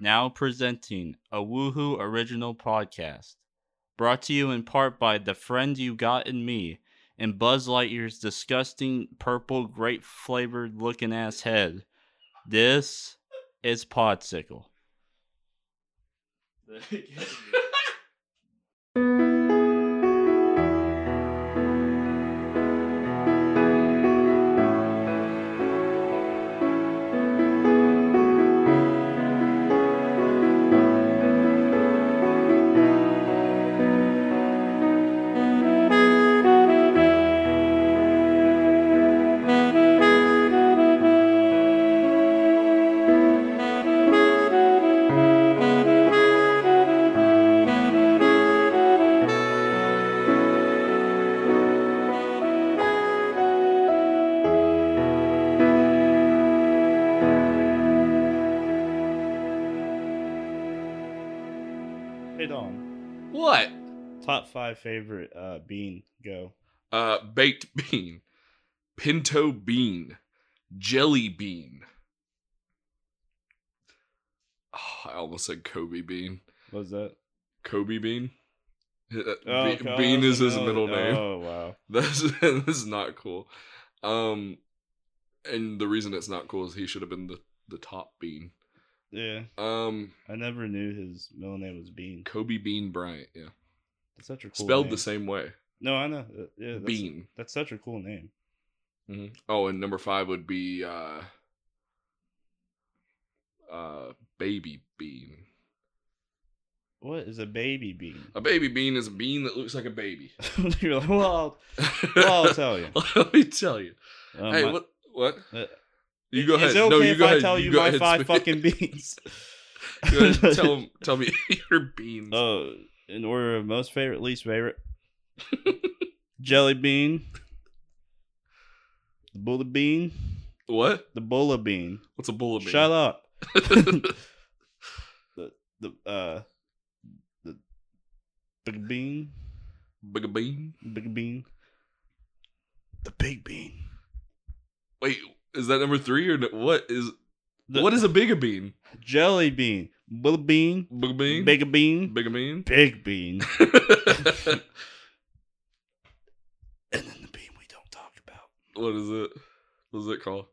now presenting a Woohoo original podcast. Brought to you in part by The Friend You Got in Me and Buzz Lightyear's disgusting purple grape flavored looking ass head. This is Podsicle. favorite uh bean go. Uh, baked bean, pinto bean, jelly bean. Oh, I almost said Kobe bean. What was that? Kobe bean. Uh, Oh, Be- bean is his middle name. Oh wow. That's this is not cool. Um, and the reason it's not cool is he should have been the the top bean. Yeah, Um, I never knew his middle name was Bean. Kobe Bean Bryant. Yeah, That's such a cool spelled name. the same way. No, I know. Uh, Yeah, that's, Bean. That's such a cool name. hmm Oh, and number five would be uh, uh, baby bean. What is a baby bean? A baby bean is a bean that looks like a baby. You're like, well, well, I'll tell you. Let me tell you. Um, hey, I- what? What? uh, You go ahead. it okay no, you if go I ahead. tell you, go my ahead, five fucking beans? Go ahead, tell tell me your beans. Oh, in order of most favorite, least favorite. Jelly bean. The bulla bean. what? The bulla bean. What's a bull of bean? Shut up. the the uh the big bean. Big bean. Big bean. The big bean. Wait, is that number three or no- what is? The what is a bigger bean? jelly bean? Bulla bean. Big bean. Big bean. Big bean. Big bean. And then the bean we don't talk about. what is it? What's it called?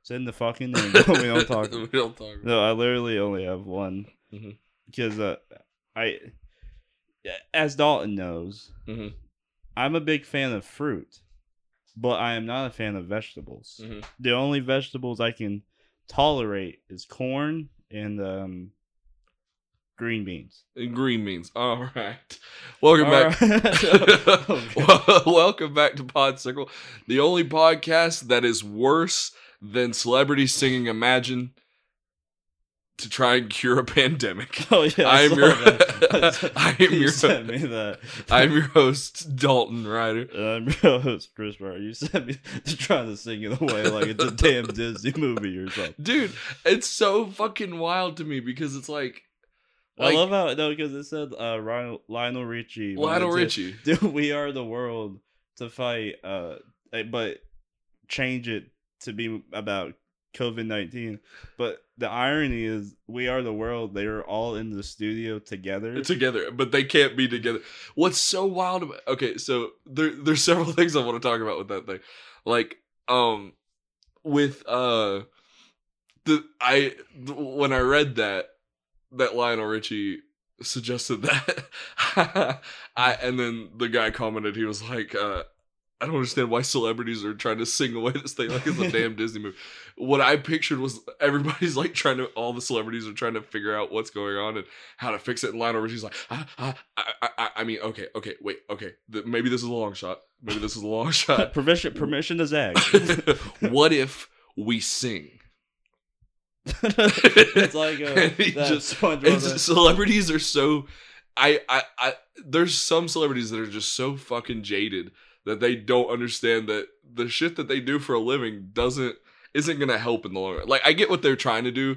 It's in the fucking name. we don't talk. we don't talk. About. No, I literally only have one Mhm. because uh, I, as Dalton knows, Mhm. I'm a big fan of fruit, but I am not a fan of vegetables. Mhm. The only vegetables I can tolerate is corn and um, green beans. And green beans. All right. Welcome All back. right. Oh, okay. Welcome back to Podsicle, the only podcast that is worse than celebrities singing "Imagine" to try and cure a pandemic. Oh yeah, I am your-. I am You your- sent me that. I'm your host, Dalton Ryder. Uh, I'm your host, Chris Barr. You sent me to try to sing it away like it's a damn Disney movie or something. Dude, it's so fucking wild to me because it's like, I love how no, because it said uh, Lionel, Lionel Richie. Lionel Richie. to Do we are the world to fight, uh, eh, but change it to be about COVID nineteen. But the irony is, we are the world. They are all in the studio together. together, but they can't be together. What's so wild about okay, so there there's several things I want to talk about with that thing. Like um with uh the I when I read that that Lionel Richie suggested that I and then the guy commented he was like uh I don't understand why celebrities are trying to sing away this thing like it's a damn Disney movie. What I pictured was everybody's like trying to, all the celebrities are trying to figure out what's going on and how to fix it. And Lionel Richie's like, ah, ah, I, I, I mean, okay, okay, wait, okay. The, maybe this is a long shot. Maybe this is a long shot. permission, permission to zag. what if we sing? It's like uh, And just- SpongeBob. Celebrities are so I, I I there's some celebrities that are just so fucking jaded that they don't understand that the shit that they do for a living doesn't isn't gonna help in the long run. Like I get what they're trying to do.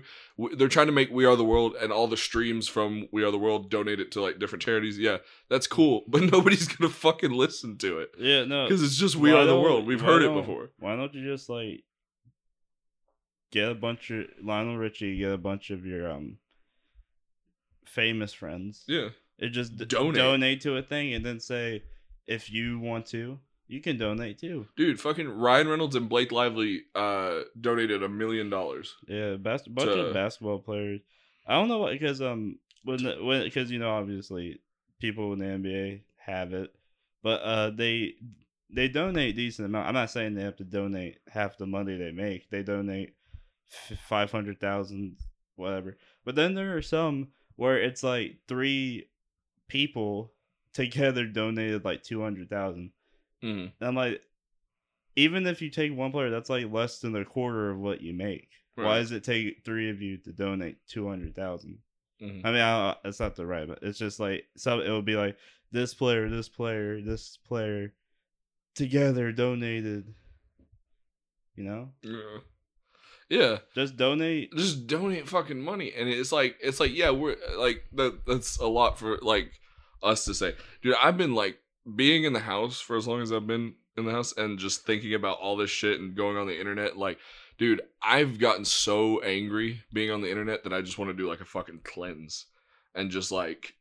They're trying to make We Are the World and all the streams from We Are the World donate it to like different charities. Yeah, that's cool, but nobody's gonna fucking listen to it yeah, no, because it's just We Why Are the World. We've heard it before. Why don't you just like get a bunch of Lionel Richie, get a bunch of your um famous friends. Yeah. It just d- Donate. donate to a thing and then say if you want to, you can donate too. Dude, fucking Ryan Reynolds and Blake Lively uh donated a million dollars. Yeah, bas- bunch To- of basketball players. I don't know what because um when the, when because you know obviously people in the NBA have it, but uh they they donate decent amount. I'm not saying they have to donate half the money they make. They donate five hundred thousand whatever. But then there are some where it's like three people together donated like two hundred thousand. Mm. And I'm like, even if you take one player, that's like less than a quarter of what you make. Why does it take three of you to donate two hundred thousand? Mhm. I mean, I, it's not the right, but it's just like so. It would be like this player, this player, this player, together donated. You know, Yeah. Yeah. just donate. just donate fucking money. And it's like it's like yeah we're like that that's a lot for like us to say. Dude i've been like being in the house for as long as i've been in the house and just thinking about all this shit and going on the internet like dude i've gotten so angry being on the internet that i just want to do like a fucking cleanse and just like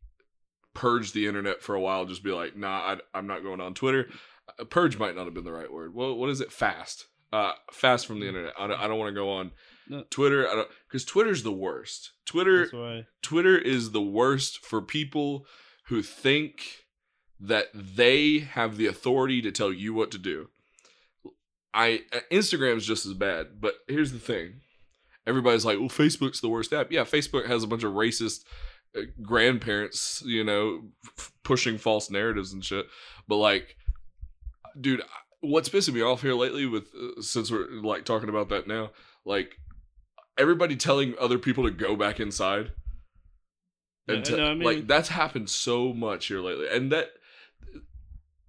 purge the internet for a while just be like nah I, i'm not going on twitter. Uh, purge might not have been the right word. Well what is it? Fast uh fast from the internet i don't, I don't want to go on No. Twitter, I don't because Twitter's the worst. Twitter. Twitter is the worst for people who think that they have the authority to tell you what to do. I uh, Instagram's just as bad, but here's the thing: everybody's like, "Well, Facebook's the worst app." Yeah, Facebook has a bunch of racist uh, grandparents, you know, f- pushing false narratives and shit. But like, dude, what's pissing me off here lately with uh, since we're like talking about that now, like everybody telling other people to go back inside. And Yeah, te- no, I mean- like that's happened so much here lately, and that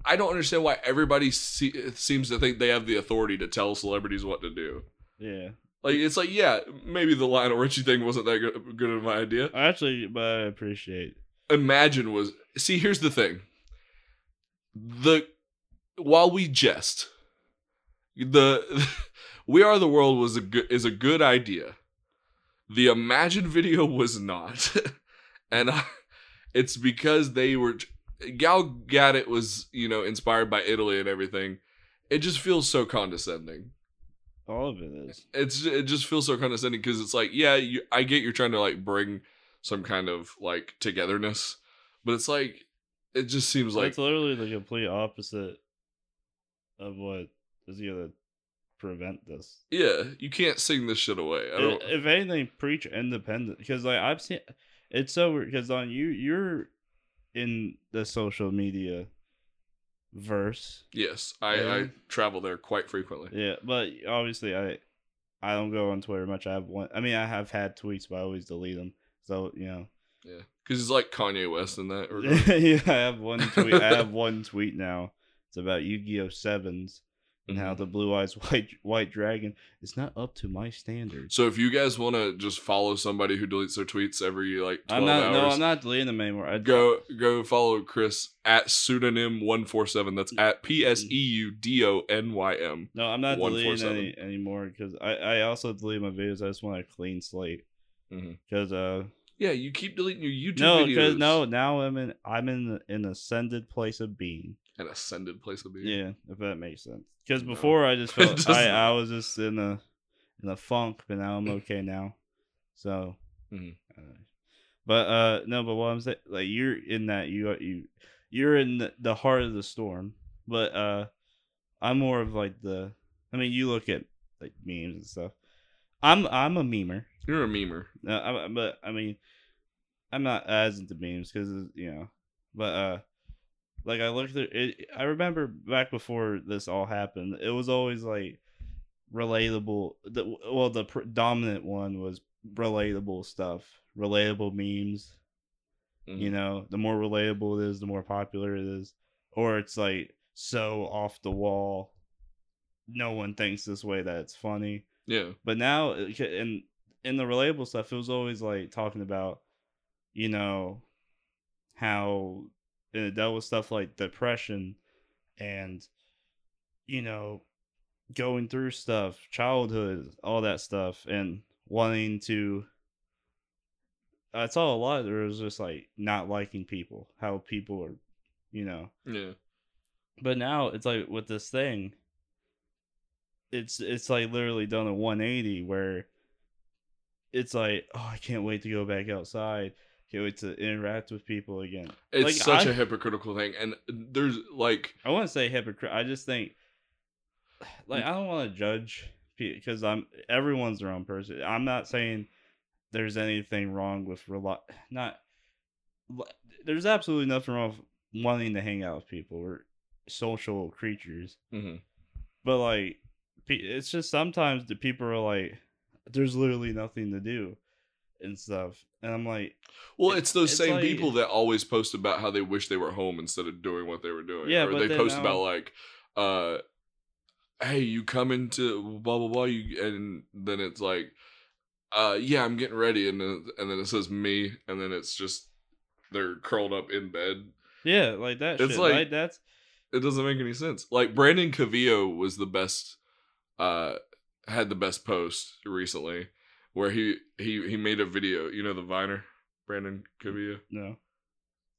I don't understand why everybody se- seems to think they have the authority to tell celebrities what to do. Yeah, Like it's like, yeah, maybe the Lionel Richie thing wasn't that good, good of an idea. I actually, but I appreciate. Imagine was see. Here's the thing. The while we jest, the We Are the World was a good is a good idea. The Imagine video was not, and I, it's because they were Gal Gadot was you know inspired by Italy and everything. It just feels so condescending. All of it is. It's it just feels so condescending because it's like yeah, you, I get you're trying to like bring some kind of like togetherness, but it's like it just seems like it's literally the complete opposite of what is gonna prevent this. yeah, you can't sing this shit away. I don't. if anything, preach independent because like I've seen, it's so weird because on you you're in the social media verse, Yes, I, I travel there quite frequently. yeah. But obviously, I I don't go on Twitter much. I have one. I mean, I have had tweets, but I always delete them. So you know, Yeah, because it's like Kanye West in that. Yeah, I have one tweet. I have one tweet now. It's about Yu-Gi-Oh sevens and how Mhm. the blue eyes white white dragon is not up to my standards. So if you guys want to just follow somebody who deletes their tweets every like twelve I'm not. hours, No, I'm not deleting them anymore. I go go follow Chris at pseudonym one four seven. That's at p s e u d o n y m. No, I'm not deleting 147. any anymore because I, I also delete my videos. I just want a clean slate. Because uh Yeah, you keep deleting your YouTube no, videos. because no, now I'm in I'm in an ascended place of being. An ascended place of being. Yeah, if that makes sense. Because No. before I just felt doesn't. I, I was just in a in a funk, but now I'm okay now. So, Mhm. uh, but uh no, but what I'm saying, like you're in that you you you're in the, the heart of the storm, but uh I'm more of like the. I mean, you look at like memes and stuff. I'm I'm a memer. You're a memer. Uh, I, but I mean, I'm not as into memes because you know, but uh, like I looked at it. I remember back before this all happened, it was always like relatable. The well, the pr- dominant one was relatable stuff, relatable memes. Mhm. You know, the more relatable it is, the more popular it is, or it's like so off the wall. No one thinks this way that it's funny. Yeah. But now, in in the relatable stuff, it was always like talking about, you know, how and it dealt with stuff like depression, and you know, going through stuff, childhood, all that stuff, and wanting to I saw a lot. There was just like not liking people, how people are, you know. Yeah. But now it's like with this thing, it's it's like literally done a 180 where it's like, oh, I can't wait to go back outside. Can't wait to interact with people again. It's Like, such I- a hypocritical thing, and there's like, I want to say hypocrite. I just think, like, I don't want to judge because I'm everyone's their own person. I'm not saying there's anything wrong with rely. Not there's absolutely nothing wrong with wanting to hang out with people. We're social creatures, mhm. but like, it's just sometimes the people are like, there's literally nothing to do and stuff, and I'm like, well, It- it's those it's same like- people that always post about how they wish they were home instead of doing what they were doing. Yeah, or but they post now- about like, uh, hey, you come into blah blah blah, you, and then it's like, uh, yeah, I'm getting ready, and then and then it says me, and then it's just they're curled up in bed. yeah, like that. It's shit. like- like that's It doesn't make any sense. Like Brandon Calvillo was the best, uh, had the best post recently, where he he he made a video. You know the Viner, Brandon Calvillo. no.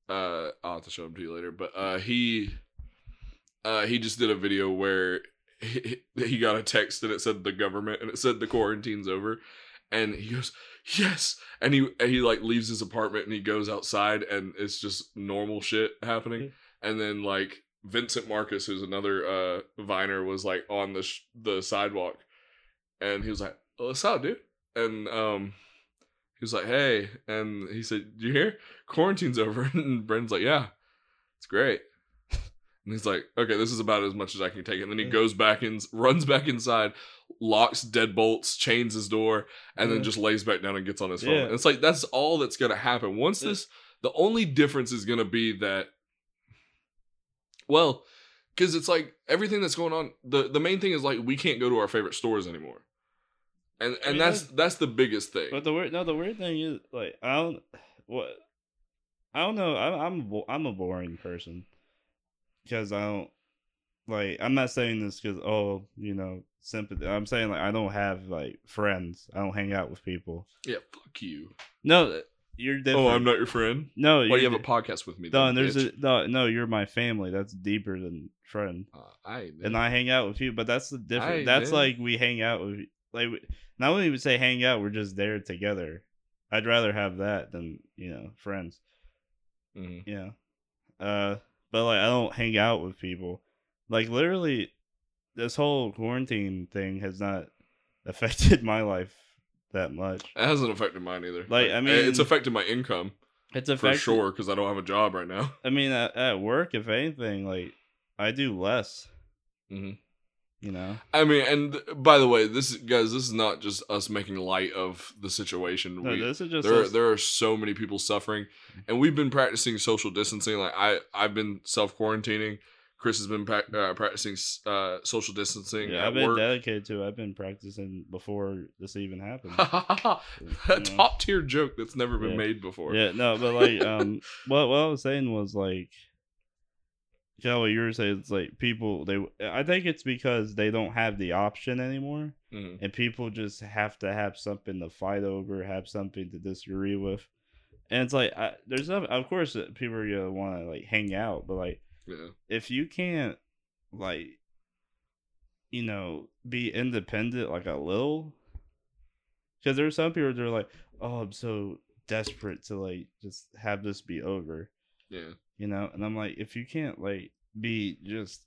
Uh, I'll have to show him to you later. But uh, he, uh, he just did a video where he, he got a text and it said the government and it said the quarantine's over, and he goes yes, and he and he like leaves his apartment and he goes outside and it's just normal shit happening, and then like Vincent Marcus, who's another uh Viner, was like on the sh- the sidewalk, and he was like, "Oh, what's up, dude?" And um, he was like, "Hey," and he said, "You hear? Quarantine's over." And Brendan's like, "Yeah, it's great." And he's like, "Okay, this is about as much as I can take." And then he Yeah. goes back and runs back inside, locks deadbolts, chains his door, and then mm. just lays back down and gets on his phone. Yeah. And it's like that's all that's gonna happen once Yeah. this. The only difference is gonna be that, well, because it's like everything that's going on. the The main thing is like we can't go to our favorite stores anymore, and and mean, that's that's- that's the biggest thing. But the weird, no, the weird thing is like I don't what I don't know. I'm I'm I'm a boring person because I don't like. I'm not saying this because oh you know sympathy. I'm saying like I don't have like friends. I don't hang out with people. yeah, fuck you. No, you're different. Oh, I'm not your friend. No, Why do you're have a podcast with me? no. then, there's bitch? a no, no. You're my family. That's deeper than friend. Uh, I and I hang out with you. But that's the different. That's like we hang out with like not only would say hang out, we're just there together. I'd rather have that than you know friends. Mhm. Yeah, uh, but like I don't hang out with people. Like literally, this whole quarantine thing has not affected my life that much. It hasn't affected mine either. Like, I mean, it's affected my income It's for sure because I don't have a job right now. I mean, at, at work, if anything, like I do less. hmm You know. I mean, and by the way, this guys, this is not just us making light of the situation. No, we, this is just there, us- there are so many people suffering, and we've been practicing social distancing. Like I, I've been self quarantining. Chris has been pra- uh, practicing uh, social distancing Yeah, at I've been work. dedicated to. it. I've been practicing before this even happened. a top tier joke that's never been Yeah. made before. Yeah, no, but like, um, what what I was saying was like, what you were saying it's like people they. I think it's because they don't have the option anymore, Mhm. and people just have to have something to fight over, have something to disagree with, and it's like I, there's no, of course uh, people are gonna want to like hang out, but like yeah. if you can't like, you know, be independent like a little, because there's some people that are like, oh, I'm so desperate to like just have this be over yeah. You know and i'm like if you can't like be just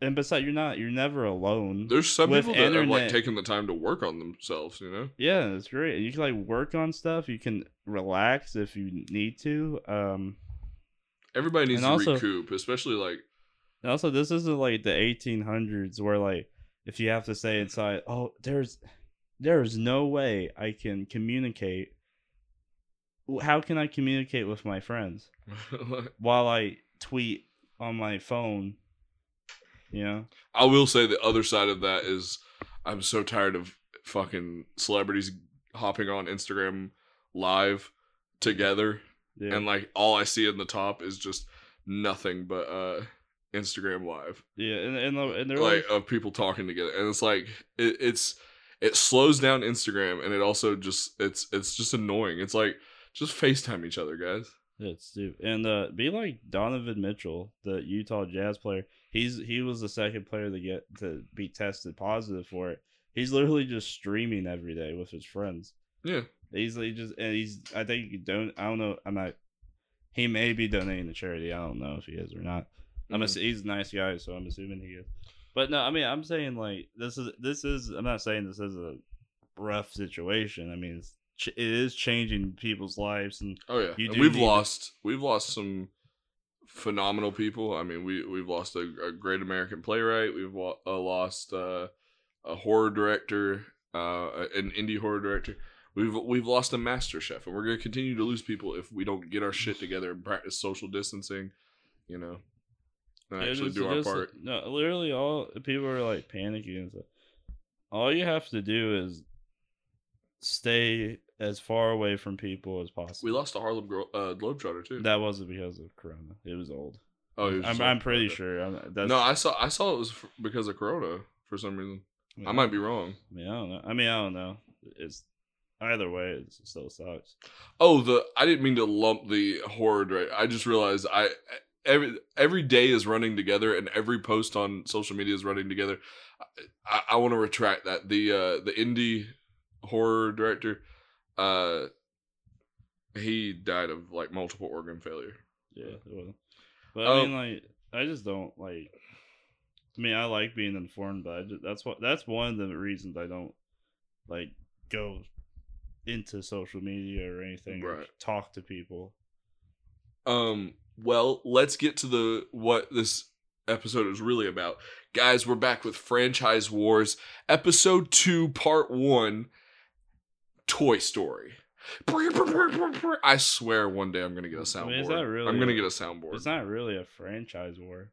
and besides you're not you're never alone There's some people that have like internet- taken the time to work on themselves. You know. yeah it's great you can like work on stuff you can relax if you need to um Everybody needs to also- recoup, especially like also this isn't like the 1800s where like if you have to stay inside oh there's there's no way i can communicate how can i communicate with my friends while i tweet on my phone you know I will say the other side of that is I'm so tired of fucking celebrities hopping on Instagram live together yeah and like all I see in the top is just nothing but uh Instagram live. yeah and and, the- and they're Like like, of people talking together. And it's like it, it's it slows down Instagram and it also just it's it's just annoying. It's like Just FaceTime each other, guys. That's stupid. And uh, be like Donovan Mitchell, the Utah Jazz player. He's he was the second player to get to be tested positive for it. He's literally just streaming every day with his friends. Yeah. He's he just and he's I think don't I don't know I'm not he may be donating to charity. I don't know if he is or not. I'm Mhm. ass- he's a nice guy, so I'm assuming he is. But no, I mean I'm saying like this is this is I'm not saying this is a rough situation. I mean it's, ch- it is changing people's lives and Oh yeah, And we've need to- lost we've lost some phenomenal people. I mean, we we've lost a, a great American playwright. We've wa- uh, lost uh, a horror director, uh, an indie horror director. We've we've lost a master chef, and we're gonna continue to lose people if we don't get our shit together and practice social distancing. You know, and Yeah, actually do our part. No, literally, all people are like panicking and stuff. All you have to do is stay as far away from people as possible. We lost a Harlem Glo- uh, Globetrotter too. That wasn't because of Corona. It was old. oh, was I'm, I'm pretty sure. I'm, that's, No, I saw I saw it was f- because of Corona for some reason. I might be wrong. I mean, I don't know. I mean, I don't know. It's either way, it still sucks. Oh, the I didn't mean to lump the horror. Right, I just realized I every every day is running together, and every post on social media is running together. I, I want to retract that. The uh the indie horror director, uh, he died of like multiple organ failure. Yeah, it was. But Oh. I mean, like, I just don't like. I mean, I like being informed, but I just, that's what that's one of the reasons I don't like go into social media or anything or talk to people. Um, well, let's get to the what this episode is really about. Guys, we're back with Franchise Wars, episode 2, part 1, Toy Story. I swear one day I'm going to get a soundboard. mean, is that really I'm going to a- get a soundboard. It's not really a franchise war,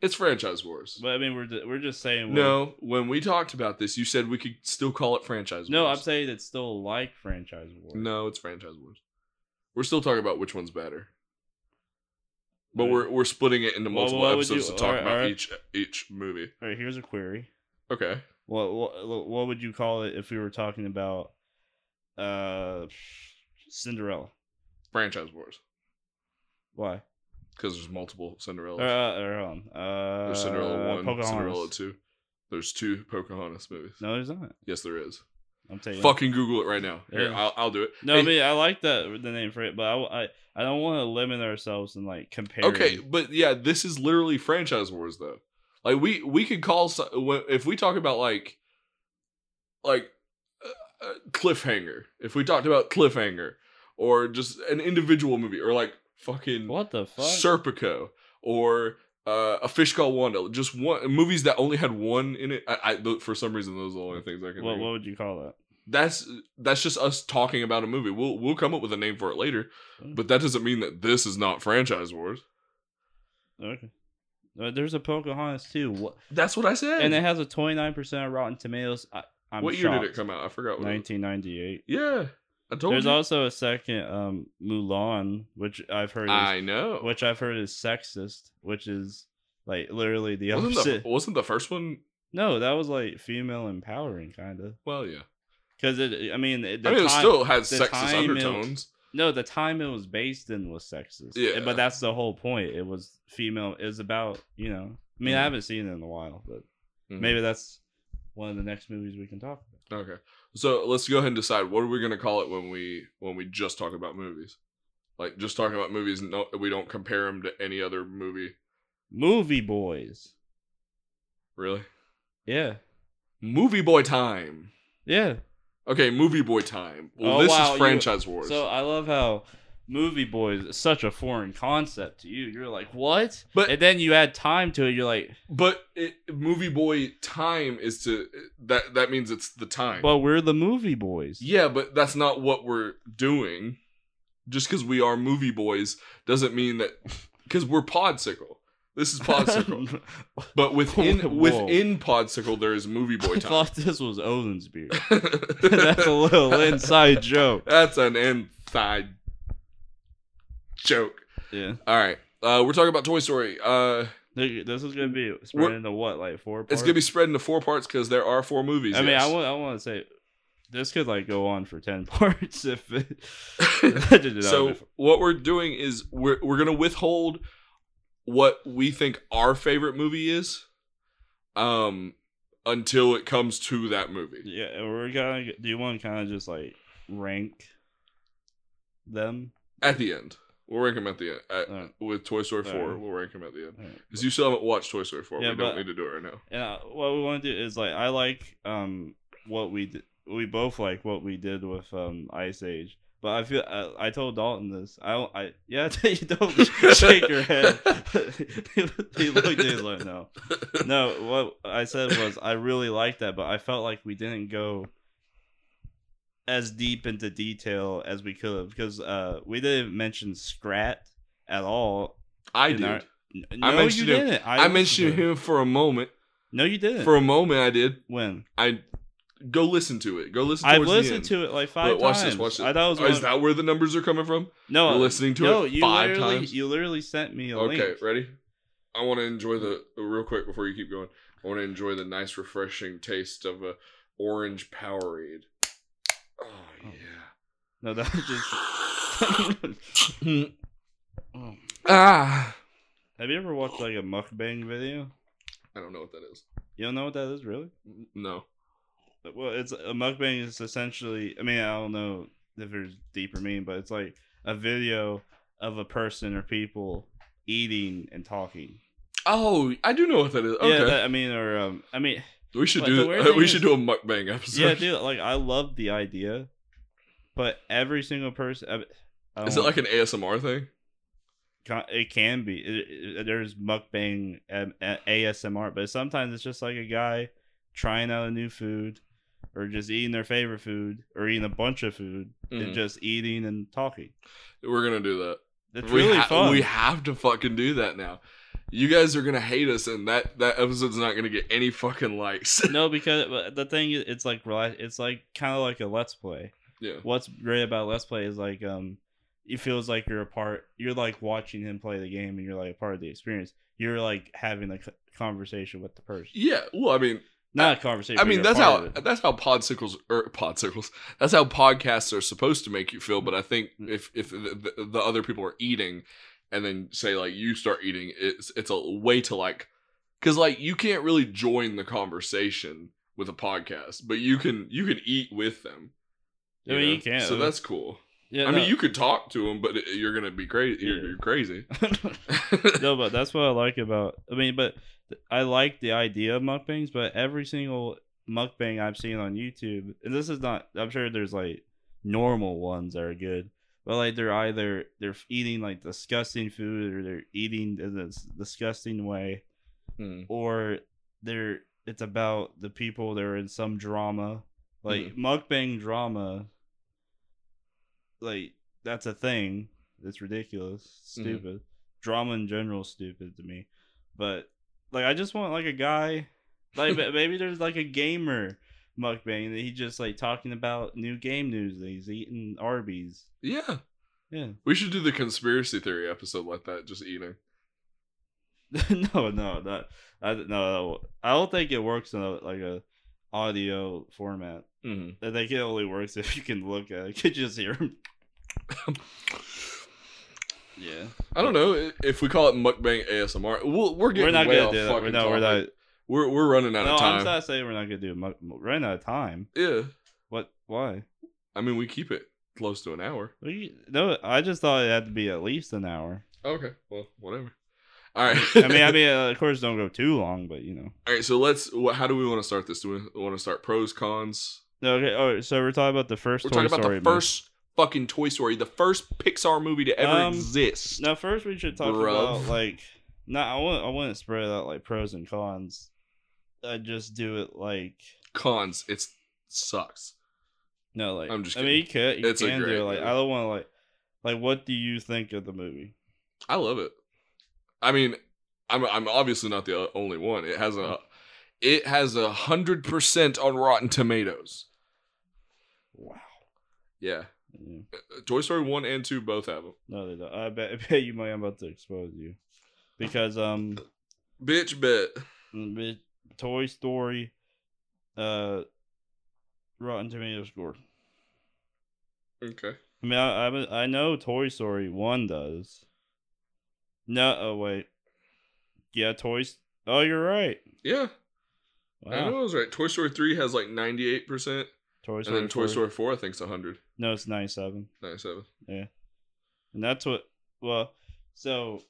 It's Franchise Wars. but I mean, we're we're just saying. No, when we talked about this, you said we could still call it Franchise no, I'm saying it's still like franchise war. No, it's Franchise Wars. We're still talking about which one's better. But Right. we're we're splitting it into multiple would episodes you- to talk alright, about alright. each each movie. All right, here's a query. Okay. What, what what would you call it if we were talking about uh Cinderella? Franchise Wars. Why? Because there's multiple Cinderellas. Uh, or. Uh, there's Cinderella 1, Pocahontas. Cinderella 2. There's two Pocahontas movies. No, there's not. Yes, there is. I'm telling you. Fucking Google it right now. Here, Yeah. I'll, I'll do it. No, Hey, I mean I like that the name for it, but I I, I don't want to limit ourselves and like compare. Okay, but yeah, this is literally franchise wars though. Like we we could call if we talk about like like uh, cliffhanger. If we talked about cliffhanger or just an individual movie or like fucking What the fuck? Serpico or uh, a fish called Wanda, just one movies that only had one in it. I, I for some reason those are the only things I can. what what would you call that? That's that's just us talking about a movie. We'll we'll come up with a name for it later, but that doesn't mean that this is not franchise wars. Okay. Uh, there's a Pocahontas too. What? That's what I said. And it has a 29 percent Rotten Tomatoes. I, I'm what year did it come out? I forgot. What it 1998. Yeah, I told you. There's you. also a second um Mulan, which I've heard is, I know. which I've heard is sexist, which is like literally the wasn't opposite. the wasn't the first one? No, that was like female empowering kind of. Well, yeah. Because it, I mean, the I mean, it time- still had sexist time it- undertones. no, the time it was based in was sexist. Yeah. but that's the whole point. It was female. It was about you know. I mean, Mhm. I haven't seen it in a while, but Mhm. maybe that's one of the next movies we can talk about. Okay, so let's go ahead and decide what are we gonna call it when we when we just talk about movies, like just talking about movies. No, we don't compare them to any other movie. Movie boys. Really, Yeah, movie boy time. yeah. Okay, movie boy time. Well, Oh, this wow, is you- franchise wars. So I love how movie boys is such a foreign concept to you. You're like, what? But- and then you add time to it. You're like, but it, movie boy time is to that that means it's the time. but we're the movie boys. Yeah, but that's not what we're doing. Just because we are movie boys doesn't mean that because we're Podsicle. This is Podsicle, but within Whoa. within Podsicle there is movie boy I time. thought this was Odin's beard. That's a little inside joke. That's an inside joke. Yeah. All right, uh, we're talking about Toy Story. Uh, This is gonna be spread into what, like four? Parts? it's gonna be spread into four parts because there are four movies. I mean. I want, I want to say, this could like go on for ten parts if it. I did it so what we're doing is we're we're gonna withhold what we think our favorite movie is, um, until it comes to that movie. yeah, we're gonna. Do you want to kind of just like rank them? At the end, we'll rank them at the end. At, Alright. with Toy Story Four, Alright. we'll rank them at the end because you still haven't watched Toy Story Four. Yeah, we don't need to do it right now. Uh, what we want to do is like I like um what we did. We both like what we did with um Ice Age. But I feel I, I told Dalton this. I don't- I yeah. you don't shake your head. he looked at like no, no. What I said was I really liked that, but I felt like we didn't go as deep into detail as we could have because uh we didn't mention Scrat at all. I did. our- N- I no, mentioned you him. didn't. I, listened mentioned it. him for a moment. No, you didn't. For a moment, I did. when I go listen to it. Go listen. The listened to it like five Look, watch times. this. Watch this. I thought it was Oh, is that where the numbers are coming from? no You're listening to no, it five times. You literally sent me a Okay, link. ready? I want to enjoy the real quick before you keep going. I want to enjoy the nice, refreshing taste of a orange Powerade. Oh Oh. yeah. No, that was just. Oh. ah. Have you ever watched like a mukbang video? I don't know what that is. You don't know what that is, really? No. Well, it's a mukbang is essentially. I mean, I don't know if there's deeper meaning, but it's like a video of a person or people eating and talking. Oh, I do know what that is. Okay. Yeah, that, I mean, or um, I mean, we should but do. thing we is- should do a mukbang episode. yeah, dude. Like, I love the idea, but every single person. Is it like an ASMR thing? It can be. It, it- there's mukbang um, ASMR, but sometimes it's just like a guy trying out a new food, or just eating their favorite food, or eating a bunch of food, Mhm. and just eating and talking. We're gonna do that. It's we really ha- fun. We have to fucking do that now. You guys are gonna hate us, and that that episode's not gonna get any fucking likes. no, because the thing is, it's like. It's like kind of like a let's play. yeah. What's great about let's play is like um, it feels like you're a part. You're like watching him play the game, and you're like a part of the experience. You're like having a conversation with the person, Yeah. Well, I mean, not a conversation. I mean that's how that's how podcycles or podcycles. That's how podcasts are supposed to make you feel. But I think Mm. if if the, the other people are eating, and then say like you start eating, it's it's a way to like, because like you can't really join the conversation with a podcast, but you can you can eat with them. I mean, you can. So that's cool. Yeah, I no. mean, you could talk to them, but you're gonna be crazy. You're, you're crazy. no, but that's what I like about. I mean, but I like the idea of mukbangs, but every single mukbang I've seen on YouTube, and this is not. I'm sure there's like normal ones that are good, but like they're either they're eating like disgusting food or they're eating in this disgusting way, Hmm. or they're it's about the people that are in some drama, like mukbang drama. Like that's a thing. It's ridiculous, stupid. Drama in general is stupid to me, but like I just want like a guy, like maybe there's like a gamer mukbang that he just like talking about new game news that he's eating Arby's. Yeah, Yeah. we should do the conspiracy theory episode like that, just eating. no, no, not I no. I don't think it works in a, like a audio format. Mm-hmm. I think it only works if you can look at it. You just hear him. yeah, I don't know if we call it mukbang ASMR. We'll, we're getting we're not way gonna off do that. We're, no, we're not. We're we're running out No, of time. I'm not saying we're not gonna do. Mu- mu- running out of time. Yeah, What? Why? I mean we keep it close to an hour. We, no, I just thought it had to be at least an hour. Okay, well whatever. All right. I mean, I mean, uh, of course, don't go too long, but you know. all right. So let's. What? How do we want to start this? Do we want to start pros cons? No, okay. All right. so we're talking about the 1st We're Toy talking about Story the movie. first fucking Toy Story, the first Pixar movie to ever Um, exist. Now, first we should talk Bruv. about like. No, I want. I want to spread out like pros and cons. I just do it like Cons. It sucks. no, like I'm just I mean, you can you It's can do it. Like movie. I don't want to like like. What do you think of the movie? I love it. I mean, I'm I'm obviously not the only one. It has a it has a hundred percent on Rotten Tomatoes. Wow. Yeah, Yeah. Toy Story one and two both have them. No, they don't. I bet, I bet you might. I'm about to expose you because um. Bitch, bet. Mm, bit- Toy Story. Uh, Rotten Tomato score. Okay. I mean, I, I I know Toy Story one does. No, oh wait, yeah, Toys. Oh, you're right. Yeah, I know Wow, I was right. Toy Story three has like ninety eight percent, Toy Story, and then Toy 4 Story four I think's hundred. No, it's ninety seven. Ninety seven. Yeah, and that's what. Well, so,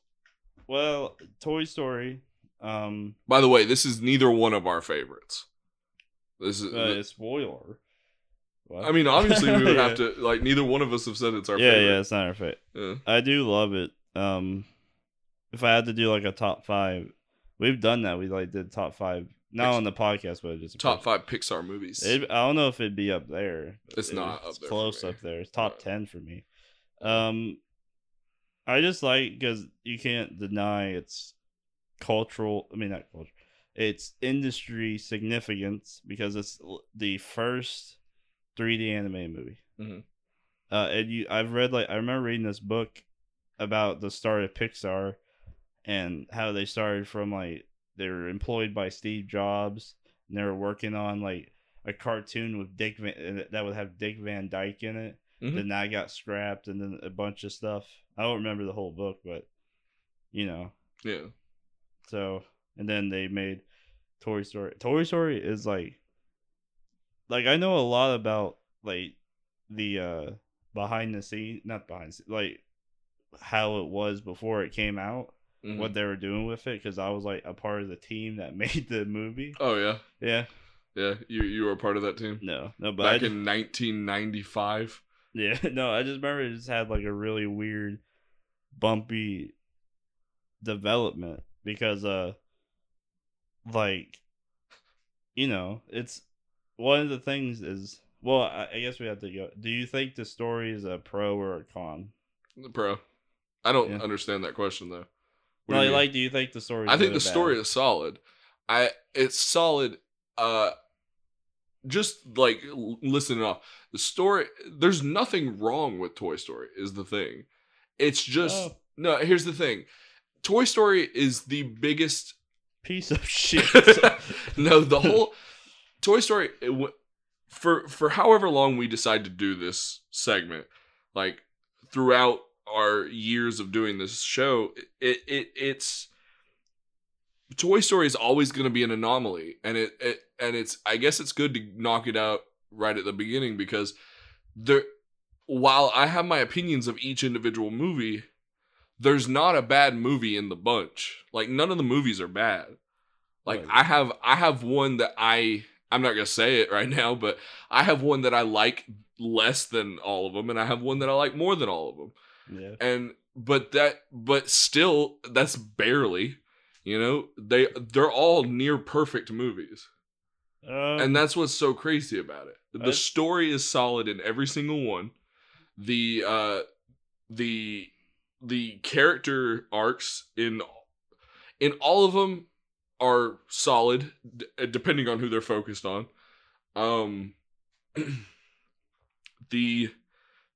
well, Toy Story. Um, By the way, this is neither one of our favorites. This is. uh, spoiler. What? I mean, obviously, we would Yeah. have to like. Neither one of us have said it's our yeah, favorite. yeah, it's not our favorite. Yeah. I do love it. Um, if I had to do like a top five, we've done that. We like did top five, not Pix- on the podcast, but just Top five Pixar movies. It, I don't know if it'd be up there. It's not up there close up there. It's top No. ten for me. Um, I just like because you can't deny its cultural. I mean, not culture. Its industry significance because it's the first 3D anime movie. Mhm. Uh, and you, I've read like I remember reading this book about the start of Pixar and how they started from like they were employed by Steve Jobs and they were working on like a cartoon with Dick Van, that would have Dick Van Dyke in it. Mhm. Then that got scrapped and then a bunch of stuff. I don't remember the whole book, but you know. yeah. So and then they made Toy Story. Toy Story is like like I know a lot about like the uh behind the scene not behind the scene, like how it was before it came out, Mhm. what they were doing with it cuz I was like a part of the team that made the movie. Oh yeah, Yeah. yeah. You you were a part of that team No. No, but back in 1995. Yeah, no, I just remember it just had like a really weird, bumpy development because, uh, like, you know, it's one of the things is well, I, I guess we have to go. Do you think the story is a pro or a con? the Pro. I don't Yeah. understand that question though. What do Like, do you think the story? I think the story is solid. I it's solid. Uh, just like listening off the story. There's nothing wrong with Toy Story. Is the thing. It's just Oh. no. Here's the thing. Toy Story is the biggest. piece of shit. no, the whole Toy Story w- for for however long we decide to do this segment, like throughout our years of doing this show, it it it's Toy Story is always going to be an anomaly, and it, it and it's I guess it's good to knock it out right at the beginning because there while I have my opinions of each individual movie, there's not a bad movie in the bunch. Like none of the movies are bad. Like Right. I have I have one that I I'm not gonna say it right now, but I have one that I like less than all of them, and I have one that I like more than all of them. yeah. And but that but still that's barely, you know, they they're all near perfect movies. Um, And that's what's so crazy about it. The I- story is solid in every single one. The uh the the character arcs in in all of them are solid d- depending on who they're focused on. Um the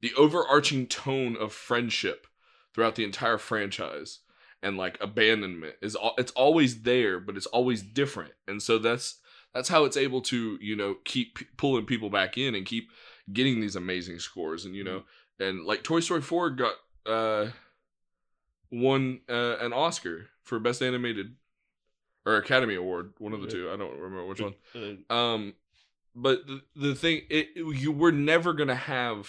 the overarching tone of friendship throughout the entire franchise and like abandonment is al- it's always there but it's always different. And so that's that's how it's able to you know keep p- pulling people back in and keep getting these amazing scores and you know and like toy story 4 got uh won uh, an oscar for best animated or academy award one of the two. I don't remember which one. Uh, um but the, the thing it you we're never gonna have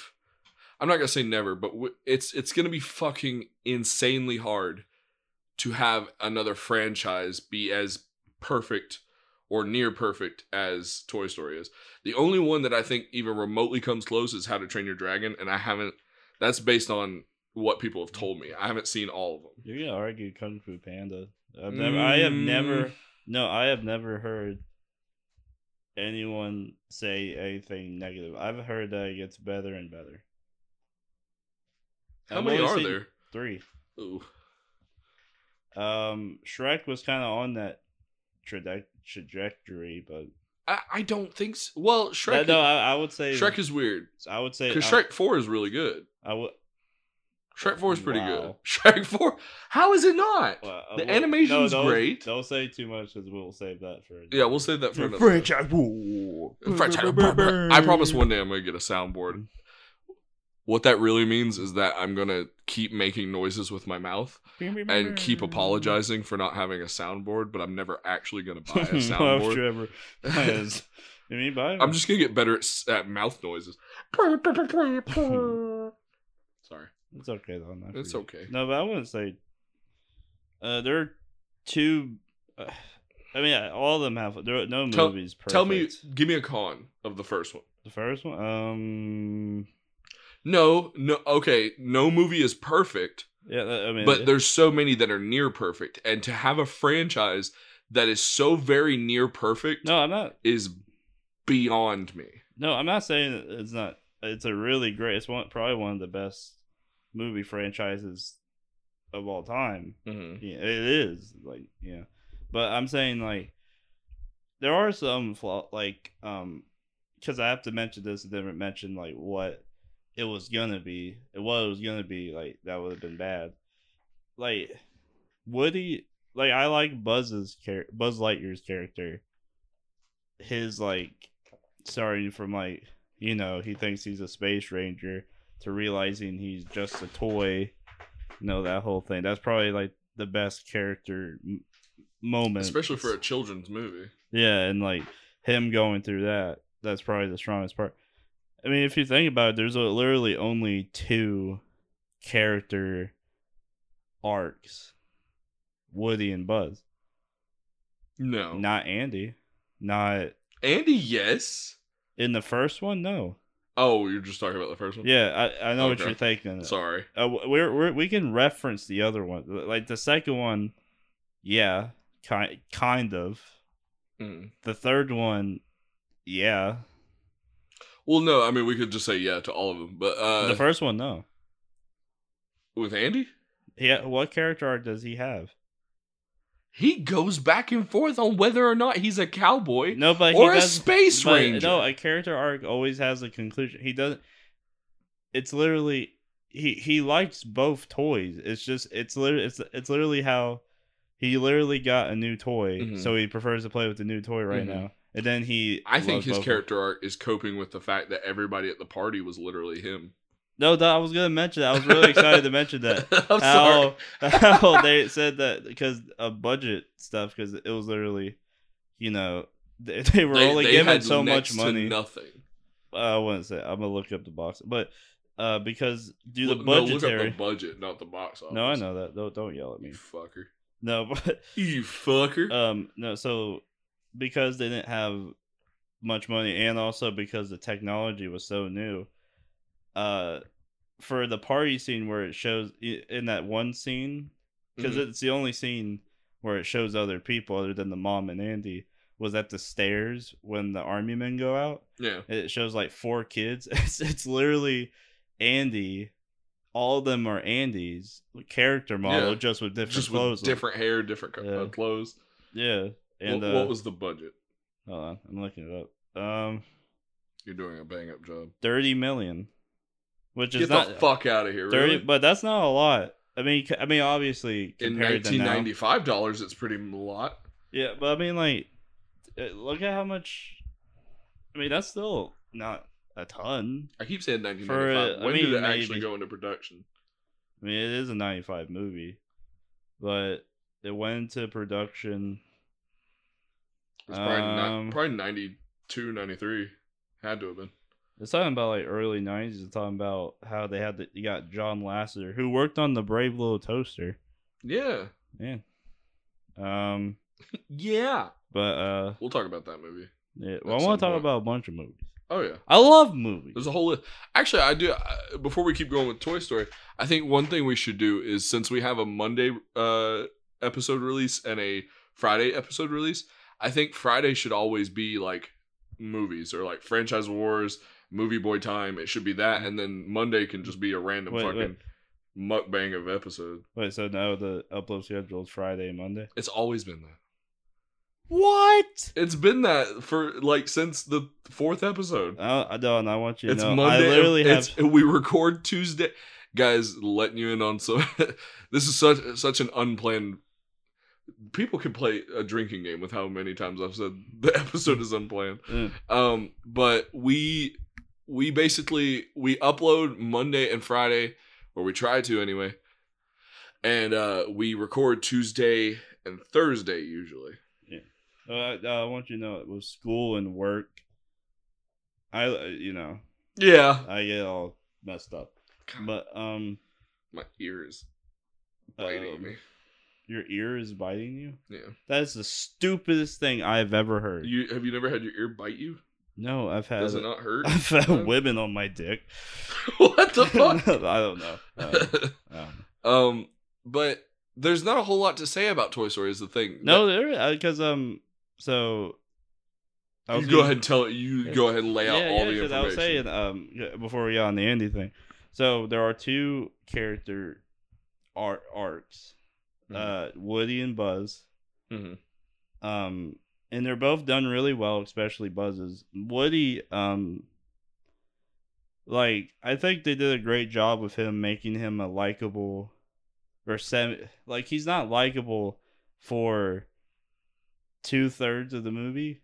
i'm not gonna say never but w- it's it's gonna be fucking insanely hard to have another franchise be as perfect or near perfect as toy story is. The only one that i think even remotely comes close is how to train your dragon and i haven't that's based on what people have told me i haven't seen all of them You're gonna argue Kung Fu Panda. I've never. I have never. Mm. No, I have never heard anyone say anything negative. I've heard that it gets better and better. how I've many are there Three. Ooh. Um, Shrek was kind of on that traje- trajectory, but I, I don't think so. well shrek That- no, I, I would say Shrek is weird I would say because Shrek Four is really good. I would. Shrek Four is pretty good. Shrek Four, how is it not? Well, uh, The well, animation's don't- great. Don't say too much because we'll save that for. Yeah, we'll save that for another. franchise war. Franchise-. I promise one day I'm gonna get a soundboard. What that really means is that I'm gonna keep making noises with my mouth and keep apologizing for not having a soundboard, but I'm never actually gonna buy a soundboard. Trevor has- You mean buy I'm just gonna get better at, at mouth noises. Sorry, It's okay though. I'm not it's okay. No, but I wouldn't say. Uh, there are two. Uh, I mean, all of them have. There are no Tell- movies. Perfect. Tell me, give me a con of the first one. the first one. Um. No, no, okay, no movie is perfect, Yeah, that- I mean, but there's so many that are near perfect, and to have a franchise that is so very near perfect no, I'm not. is beyond me. No, I'm not saying that it's not. It's a really great. It's one probably one of the best movie franchises of all time. Mm-hmm. Yeah, it is like yeah, but I'm saying like there are some flaw like um because I have to mention this and then mention like what it was gonna be. It what it was gonna be like that would have been bad. Like Woody, like I like Buzz's char- Buzz Lightyear's character. His like starting from like you know he thinks he's a space ranger to realizing he's just a toy you know that whole thing. That's probably like the best character m- moment. Especially for a children's movie. yeah and like him going through that that's probably the strongest part. I mean if you think about it there's literally only two character arcs woody and buzz. No, not andy. Not Andy, yes. in the first one no Oh, you're just talking about the first one. yeah i, I know what you're thinking Sorry. Uh, we're, we're we can reference the other one, like the second one. Yeah, kind kind of. Mm. The third one, yeah. Well, no, I mean we could just say yeah to all of them, but uh, the first one, no. with Andy, Yeah, what character arc does he have? He goes back and forth on whether or not he's a cowboy No, but or he a does, space but, ranger. No, a character arc always has a conclusion. He doesn't. It's literally he he likes both toys. It's just it's literally it's it's literally how he literally got a new toy, Mhm. so he prefers to play with the new toy right Mhm. now. And then he, I think his character arc is coping with the fact that everybody at the party was literally him. No, that, I was gonna mention. That. I was really excited to mention that. I'm sorry. How, how they said that because of budget stuff, because it was literally, you know, they, they were only given had so much money. nothing. I wouldn't say. I'm gonna look up the box, but uh, because do the Look- no, look up budgetary. the budget, not the box office. No, I know that. Don't don't yell at You me. fucker. No, but You fucker. um, no. So because they didn't have much money, and also because the technology was so new, uh, for the party scene where it shows in that one scene, because Mhm. it's the only scene where it shows other people other than the mom and Andy was at the stairs when the army men go out. yeah. It shows like four kids. It's it's literally Andy. All of them are Andy's character model, Yeah. just with different Just clothes. with different hair, different uh, Yeah. clothes. Yeah, and what, uh, what was the budget? Hold on, I'm looking it up. Um, You're doing a bang up job. thirty million, which is Get not the fuck out of here. thirty, but that's not a lot. I mean, I mean, obviously In compared to 1995 dollars, it's pretty a lot. yeah, but I mean, like, uh, look at how much. I mean, that's still not a ton. I keep saying 1995. For, uh, I when mean, did it actually go into production? I mean, it is a '95 movie, but it went into production. It's probably, Um, not, probably 92, 93. Had to have been. It's talking about like early '90s. It's talking about how they had the, you got John Lasseter who worked on the Brave Little Toaster. Yeah. Yeah. Um. Yeah. But uh. We'll talk about that movie. Yeah. Well, I want to talk point. about a bunch of movies. Oh yeah. I love movies. There's a whole list. Actually, I do. Uh, before we keep going with Toy Story, I think one thing we should do is since we have a Monday uh, episode release and a Friday episode release, I think Friday should always be like movies or like franchise wars, movie boy time. It should be that, and then Monday can just be a random Wait, fucking wait. mukbang of episode. Wait. So now the upload schedule is Friday and Monday. It's always been that. What? It's been that for like since the fourth episode. I, I don't. I want you to It's know. Monday. I literally have. we record Tuesday. guys, letting you in on some. this is such such an unplanned. People can play a drinking game with how many times I've said the episode is unplanned. Mm. Um, but we we basically we upload Monday and Friday, or we try to anyway, and uh, we record Tuesday and Thursday usually. Uh, I, I want you to know, with school and work, I uh, you know Yeah, I get all messed up. But um, my ears biting um, me. your ear is biting you. Yeah, That is the stupidest thing I've ever heard. you have you never had your ear bite you? No, I've had Does it not hurt? I've had women on my dick. what the fuck? I don't know. Uh, um, um, but there's not a whole lot to say about Toy Story. Is the thing? no, there because um, so I you go gonna- ahead and tell you go ahead and lay out all the information. I was saying um before we got on the Andy thing. So there are two character art arcs, Mhm. uh, Woody and Buzz. Mhm. Um, and they're both done really well, especially Buzz's. Woody, um, like I think they did a great job with him making him a likable, or sem- like he's not likable for two thirds of the movie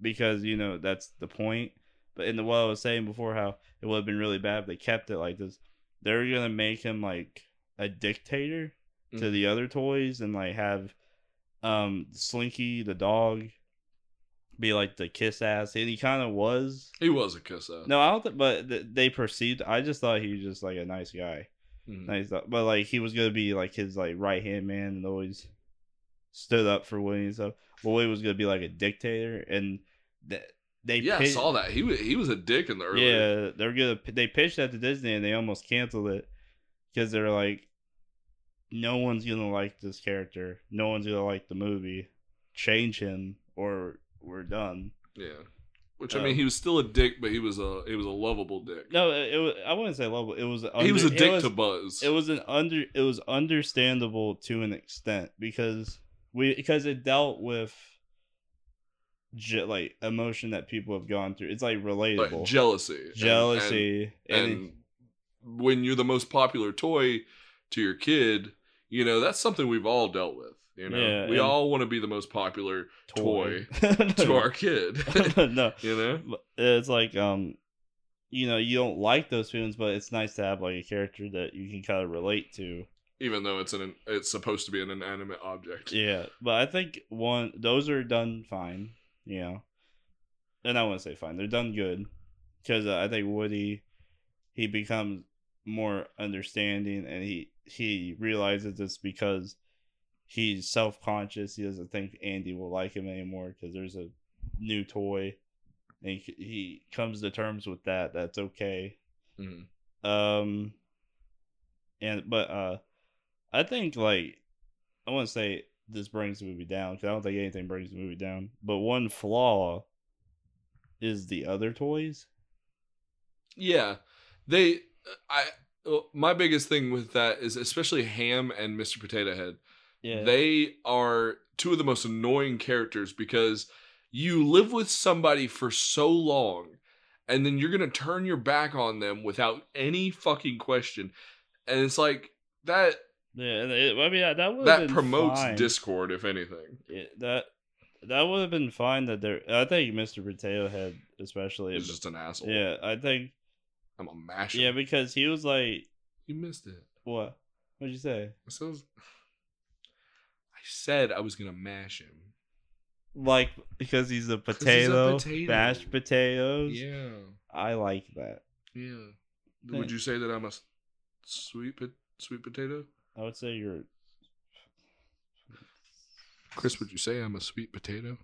because you know that's the point. But in the what I was saying before, how it would have been really bad if they kept it like this. They're gonna make him like a dictator to Mhm. the other toys and like have um Slinky the dog be like the kiss ass, and he kind of was. He was a kiss ass. No, I don't. Think, but th- they perceived. I just thought he was just like a nice guy. Mhm. Nice, but like he was gonna be like his like right hand man and always stood up for Woody and stuff. But Woody was gonna be like a dictator, and th- they Yeah, I saw that. He was he was a dick in the early. yeah, they're gonna they pitched that to Disney and they almost canceled it because they're like, no one's gonna like this character, no one's gonna like the movie, change him or we're done. Yeah. Which I mean, Um, he was still a dick, but he was a he was a lovable dick. No, it, it was I wouldn't say lovable. It was he was a dick it was, to Buzz. It was an under. It was understandable to an extent because we because it dealt with. Je- like emotion that people have gone through, it's like relatable. like jealousy, and- jealousy, and, and, and when you're the most popular toy to your kid, you know that's something we've all dealt with. You know, Yeah, we all want to be the most popular toy, toy, to our kid. no, you know, it's like um, you know, you don't like those feelings, but it's nice to have like a character that you can kind of relate to. even though it's an it's supposed to be an inanimate object. Yeah, but I think one those are done fine. You know, and I wouldn't say fine; they're done good because uh, I think Woody he becomes more understanding, and he he realizes it's because he's self conscious. He doesn't think Andy will like him anymore because there's a new toy, and he, he comes to terms with that. That's okay. Mhm. Um, and but uh, I think like I want to say this brings the movie down because I don't think anything brings the movie down. But one flaw is the other toys. Yeah, they. I uh, my biggest thing with that is especially Ham and Mr. Potato Head. Yeah, They are two of the most annoying characters because you live with somebody for so long and then you're going to turn your back on them without any fucking question. And it's like that yeah. It, I mean, that, that would that promotes discord if anything. that that would have been fine. That there, I think Mr. Potato Head especially. He's just an asshole. yeah, I think I'm a mash him. yeah because he was like, you missed it. what? What'd you say? So I said I was going to mash him. Like because he's a he's a potato, potato. mashed potatoes. Yeah. I like that. Yeah. Thank- Would you say that I'm a sweet po- sweet potato? I would say you're. Chris, would you say I'm a sweet potato?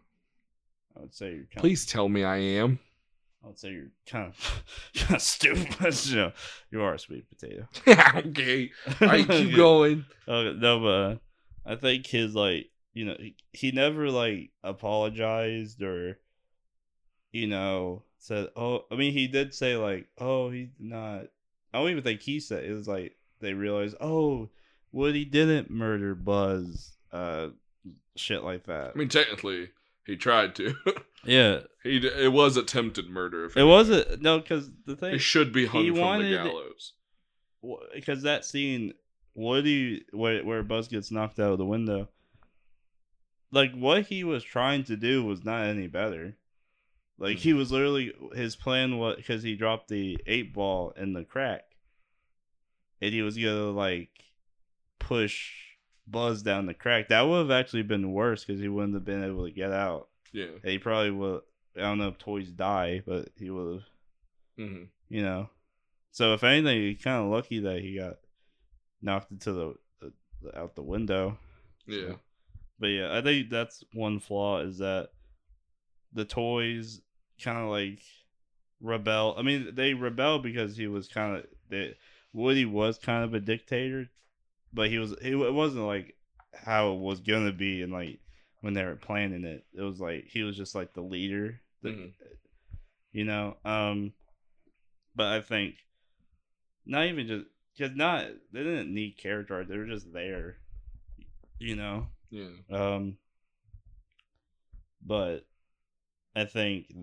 I would say you're kind. Please tell me I am. I would say you're kind of, kind of stupid. you, know, you are a sweet potato. okay. Right, keep going. Okay, no, but uh, I think his like you know he, he never like apologized or you know said oh I mean he did say like oh he's not I don't even think he said it was like they realized oh Woody didn't murder Buzz uh shit like that I mean, technically, he tried to. yeah he d- it was attempted murder. If it wasn't no because the thing It should be hung he from wanted- the gallows. because that scene, Woody, where where Buzz gets knocked out of the window, like what he was trying to do was not any better. Like he hmm. was literally his plan was because he dropped the eight ball in the crack, and he was gonna like push Buzz down the crack. That would have actually been worse because he wouldn't have been able to get out. Yeah. And he probably would. I don't know if toys die, but he would have. hmm You know. So if anything, he's kind of lucky that he got knocked into the, the, the out the window. Yeah. But yeah, I think that's one flaw is that the toys kind of like rebel. I mean, they rebel because he was kind of that Woody was kind of a dictator, but he was it wasn't like how it was gonna be and like when they were planning it. It was like he was just like the leader, the, Mhm. you know. Um, but I think not even just because not they didn't need character they were just there, you know. Yeah. Um, but I think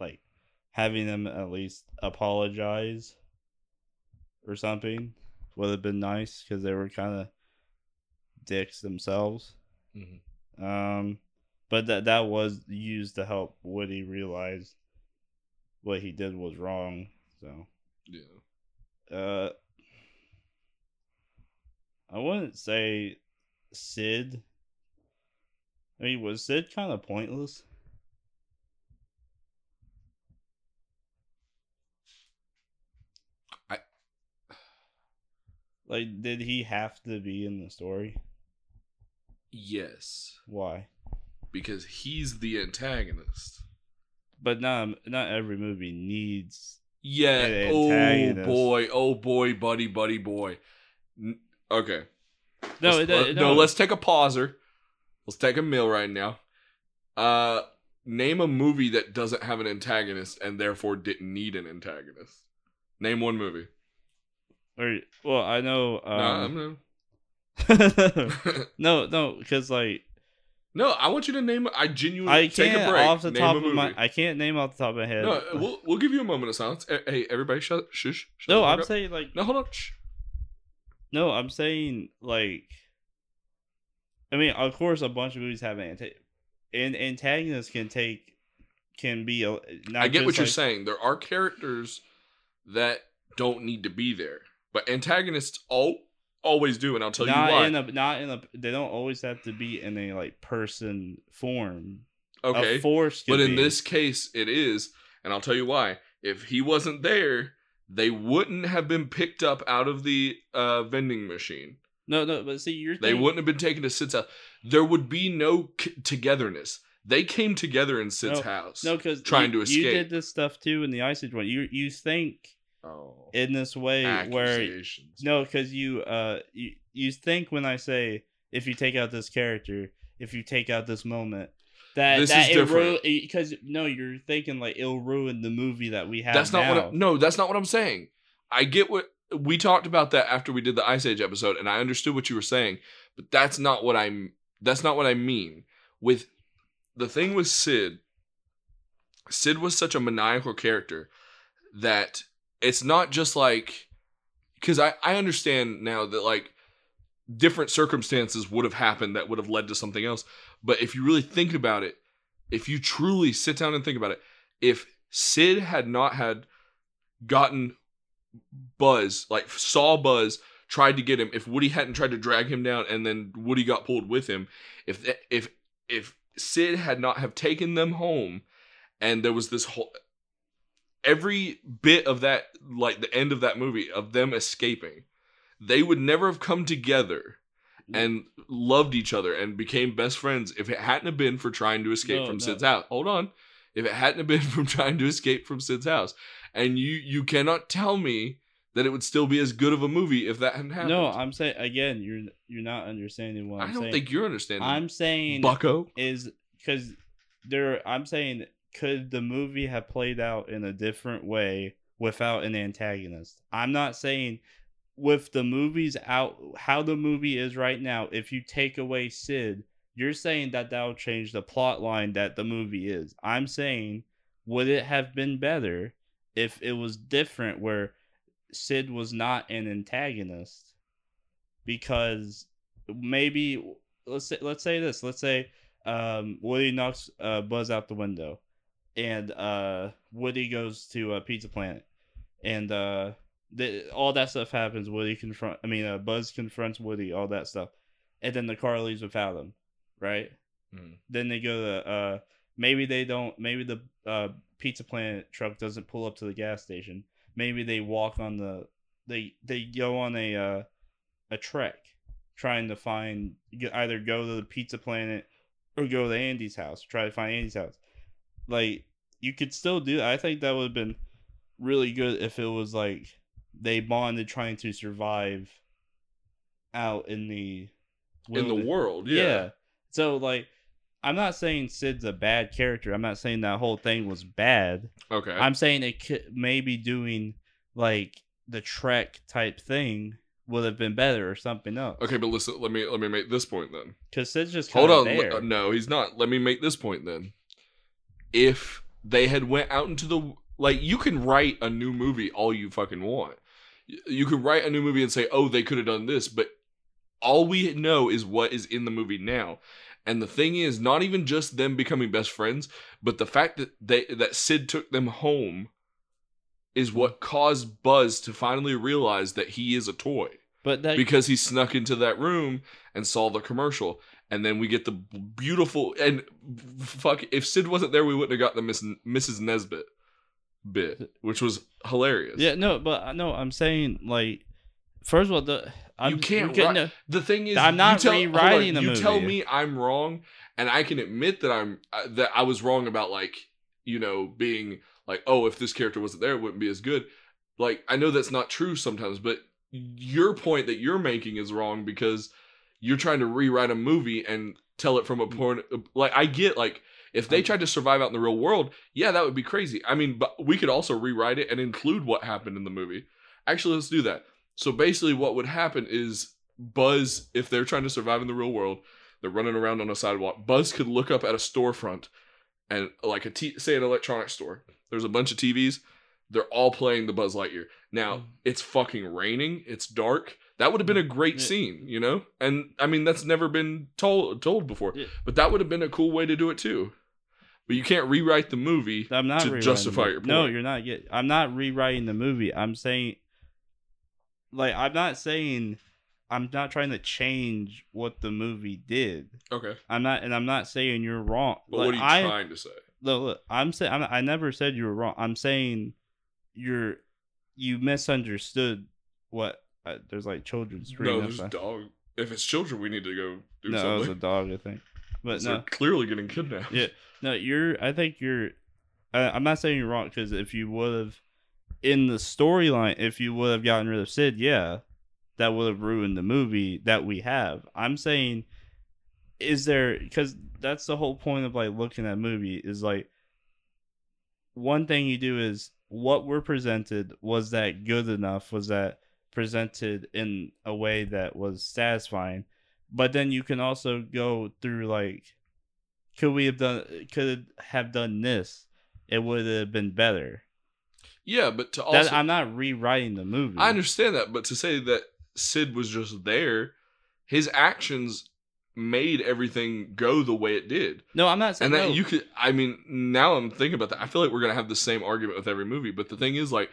like having them at least apologize or something would have been nice because they were kind of dicks themselves. hmm Um, but that that was used to help Woody realize what he did was wrong. So, Yeah. uh, I wouldn't say Sid. I mean, was Sid kind of pointless? Like, did he have to be in the story? Yes. Why? Because he's the antagonist. But not not every movie needs. Yeah. An Oh antagonist. boy. Oh boy, buddy, buddy, boy. N- Okay. No, let's, it, let- it- no. Let's take a pauser. Let's take a meal right now. Uh, name a movie that doesn't have an antagonist and therefore didn't need an antagonist. Name one movie. Or well, I know. no, Um, no, no, because like no. I want you to name. I genuinely I take a can't break. off the top of my. I can't name off the top of my head. No, we'll we'll give you a moment of silence. Eh, Hey, everybody, shut shush. shut no, I'm up. saying like no. Hold on. Shh. no, I'm saying like. I mean, of course, a bunch of movies have an anti- an antagonist can take can be. A, not I get what just, you're saying. There are characters that don't need to be there, but antagonists all always do, and I'll tell not you why. in a not in a. They don't always have to be in a like person form. okay, a force. but in be. this case, it is, and I'll tell you why. If he wasn't there, they wouldn't have been picked up out of the uh, vending machine. no, no, but see, you're They thinking- wouldn't have been taken to Sid's house. There would be no k- togetherness. They came together in Sid's No, house. No, because trying to escape. You did this stuff too in the Ice Age one. You you think oh, in this way where no, because you uh you you think when I say if you take out this character, if you take out this moment, that This that is it different. because no, you're thinking like it'll ruin the movie that we have. That's not now. what. I, no, that's not what I'm saying. I get what we talked about that after we did the Ice Age episode, and I understood what you were saying, but that's not what I'm. That's not what I mean. With the thing with Sid, Sid was such a maniacal character that it's not just like because I I understand now that like different circumstances would have happened that would have led to something else. But if you really think about it, if you truly sit down and think about it, if Sid had not had gotten Buzz, like saw Buzz, tried to get him, if Woody hadn't tried to drag him down and then Woody got pulled with him, if if if Sid had not have taken them home and there was this whole every bit of that like the end of that movie of them escaping, they would never have come together and loved each other and became best friends if it hadn't have been for trying to escape No, from no. Sid's house. Hold on. If it hadn't have been from trying to escape from Sid's house. And you you cannot tell me that it would still be as good of a movie if that hadn't happened. No, I'm saying again, you're you're not understanding what I'm I don't saying. think you're understanding. I'm saying Bucko. is because there. I'm saying could the movie have played out in a different way without an antagonist? I'm not saying with the movies out how the movie is right now. If you take away Sid, you're saying that that'll change the plot line that the movie is. I'm saying would it have been better if it was different where Sid was not an antagonist because maybe let's say let's say this let's say um, Woody knocks uh, Buzz out the window, and uh, Woody goes to uh, Pizza Planet, and uh, all that stuff happens. Woody confront I mean uh, Buzz confronts Woody, all that stuff, and then the car leaves without him, right? Mhm. Then they go to uh, maybe they don't maybe the uh, Pizza Planet truck doesn't pull up to the gas station. Maybe they walk on the they they go on a uh, a trek trying to find either go to the Pizza Planet or go to Andy's house, try to find Andy's house. Like you could still do. I think that would have been really good if it was like they bonded trying to survive out in the in the world. yeah. Yeah. So like, I'm not saying Sid's a bad character. I'm not saying that whole thing was bad. Okay. I'm saying it could maybe doing like the Trek type thing would have been better or something else. okay, but listen. Let me let me make this point then. Because Sid's just Hold on. There. No, he's not. Let me make this point then. If they had went out into the like, you can write a new movie all you fucking want. You can write a new movie and say, "Oh, they could have done this," but all we know is what is in the movie now. And the thing is, not even just them becoming best friends, but the fact that they that Sid took them home is hmm. what caused Buzz to finally realize that he is a toy But that because he snuck into that room and saw the commercial and then we get the beautiful and fuck if sid wasn't there we wouldn't have got the Miss, mrs Nesbitt bit which was hilarious. Yeah, no, but uh, no, I'm saying like, first of all, the I'm, You can't write- the thing is I'm not you tell, hold on, rewriting the you tell me i'm wrong and i can admit that i'm uh, that i was wrong about like you know being like oh if this character wasn't there it wouldn't be as good. Like i know that's not true sometimes but your point that you're making is wrong because you're trying to rewrite a movie and tell it from a point like i get like if they tried to survive out in the real world yeah that would be crazy. I mean but we could also rewrite it and include what happened in the movie. Actually let's do that. So basically what would happen is buzz if they're trying to survive in the real world they're running around on a sidewalk buzz could look up at a storefront and like a t- say an electronics store. There's a bunch of tvs they're all playing the buzz lightyear. Now Mm. it's fucking raining. It's dark that would have been a mm. great Yeah. scene you know and i mean that's never been told told before Yeah. but that would have been a cool way to do it too but you can't rewrite the movie I'm not to justify your No, you're not. Get. I'm not rewriting the movie. I'm saying, like, I'm not saying, I'm not trying to change what the movie did. okay I'm not, and I'm not saying you're wrong. but Like, what are you I, trying to say Look, look, I'm saying I never said you were wrong. I'm saying you're you misunderstood what. Uh, there's like children no screaming. there's outside. dog if it's children we need to go do no, it was a dog, I think. But no, clearly getting kidnapped Yeah. no, you're. I think you're. I, I'm not saying you're wrong because if you would have, in the storyline, if you would have gotten rid of Sid, yeah, that would have ruined the movie that we have. I'm saying, is there because that's the whole point of like looking at movie is like one thing you do is what we're presented was that good enough was that presented in a way that was satisfying but then you can also go through like could we have done could have done this it would have been better yeah but to also that, i'm not rewriting the movie I understand that, but to say that Sid was just there, his actions made everything go the way it did. no i'm not saying And that no. you could I mean, now I'm thinking about that. I feel like we're gonna have the same argument with every movie. But the thing is, like,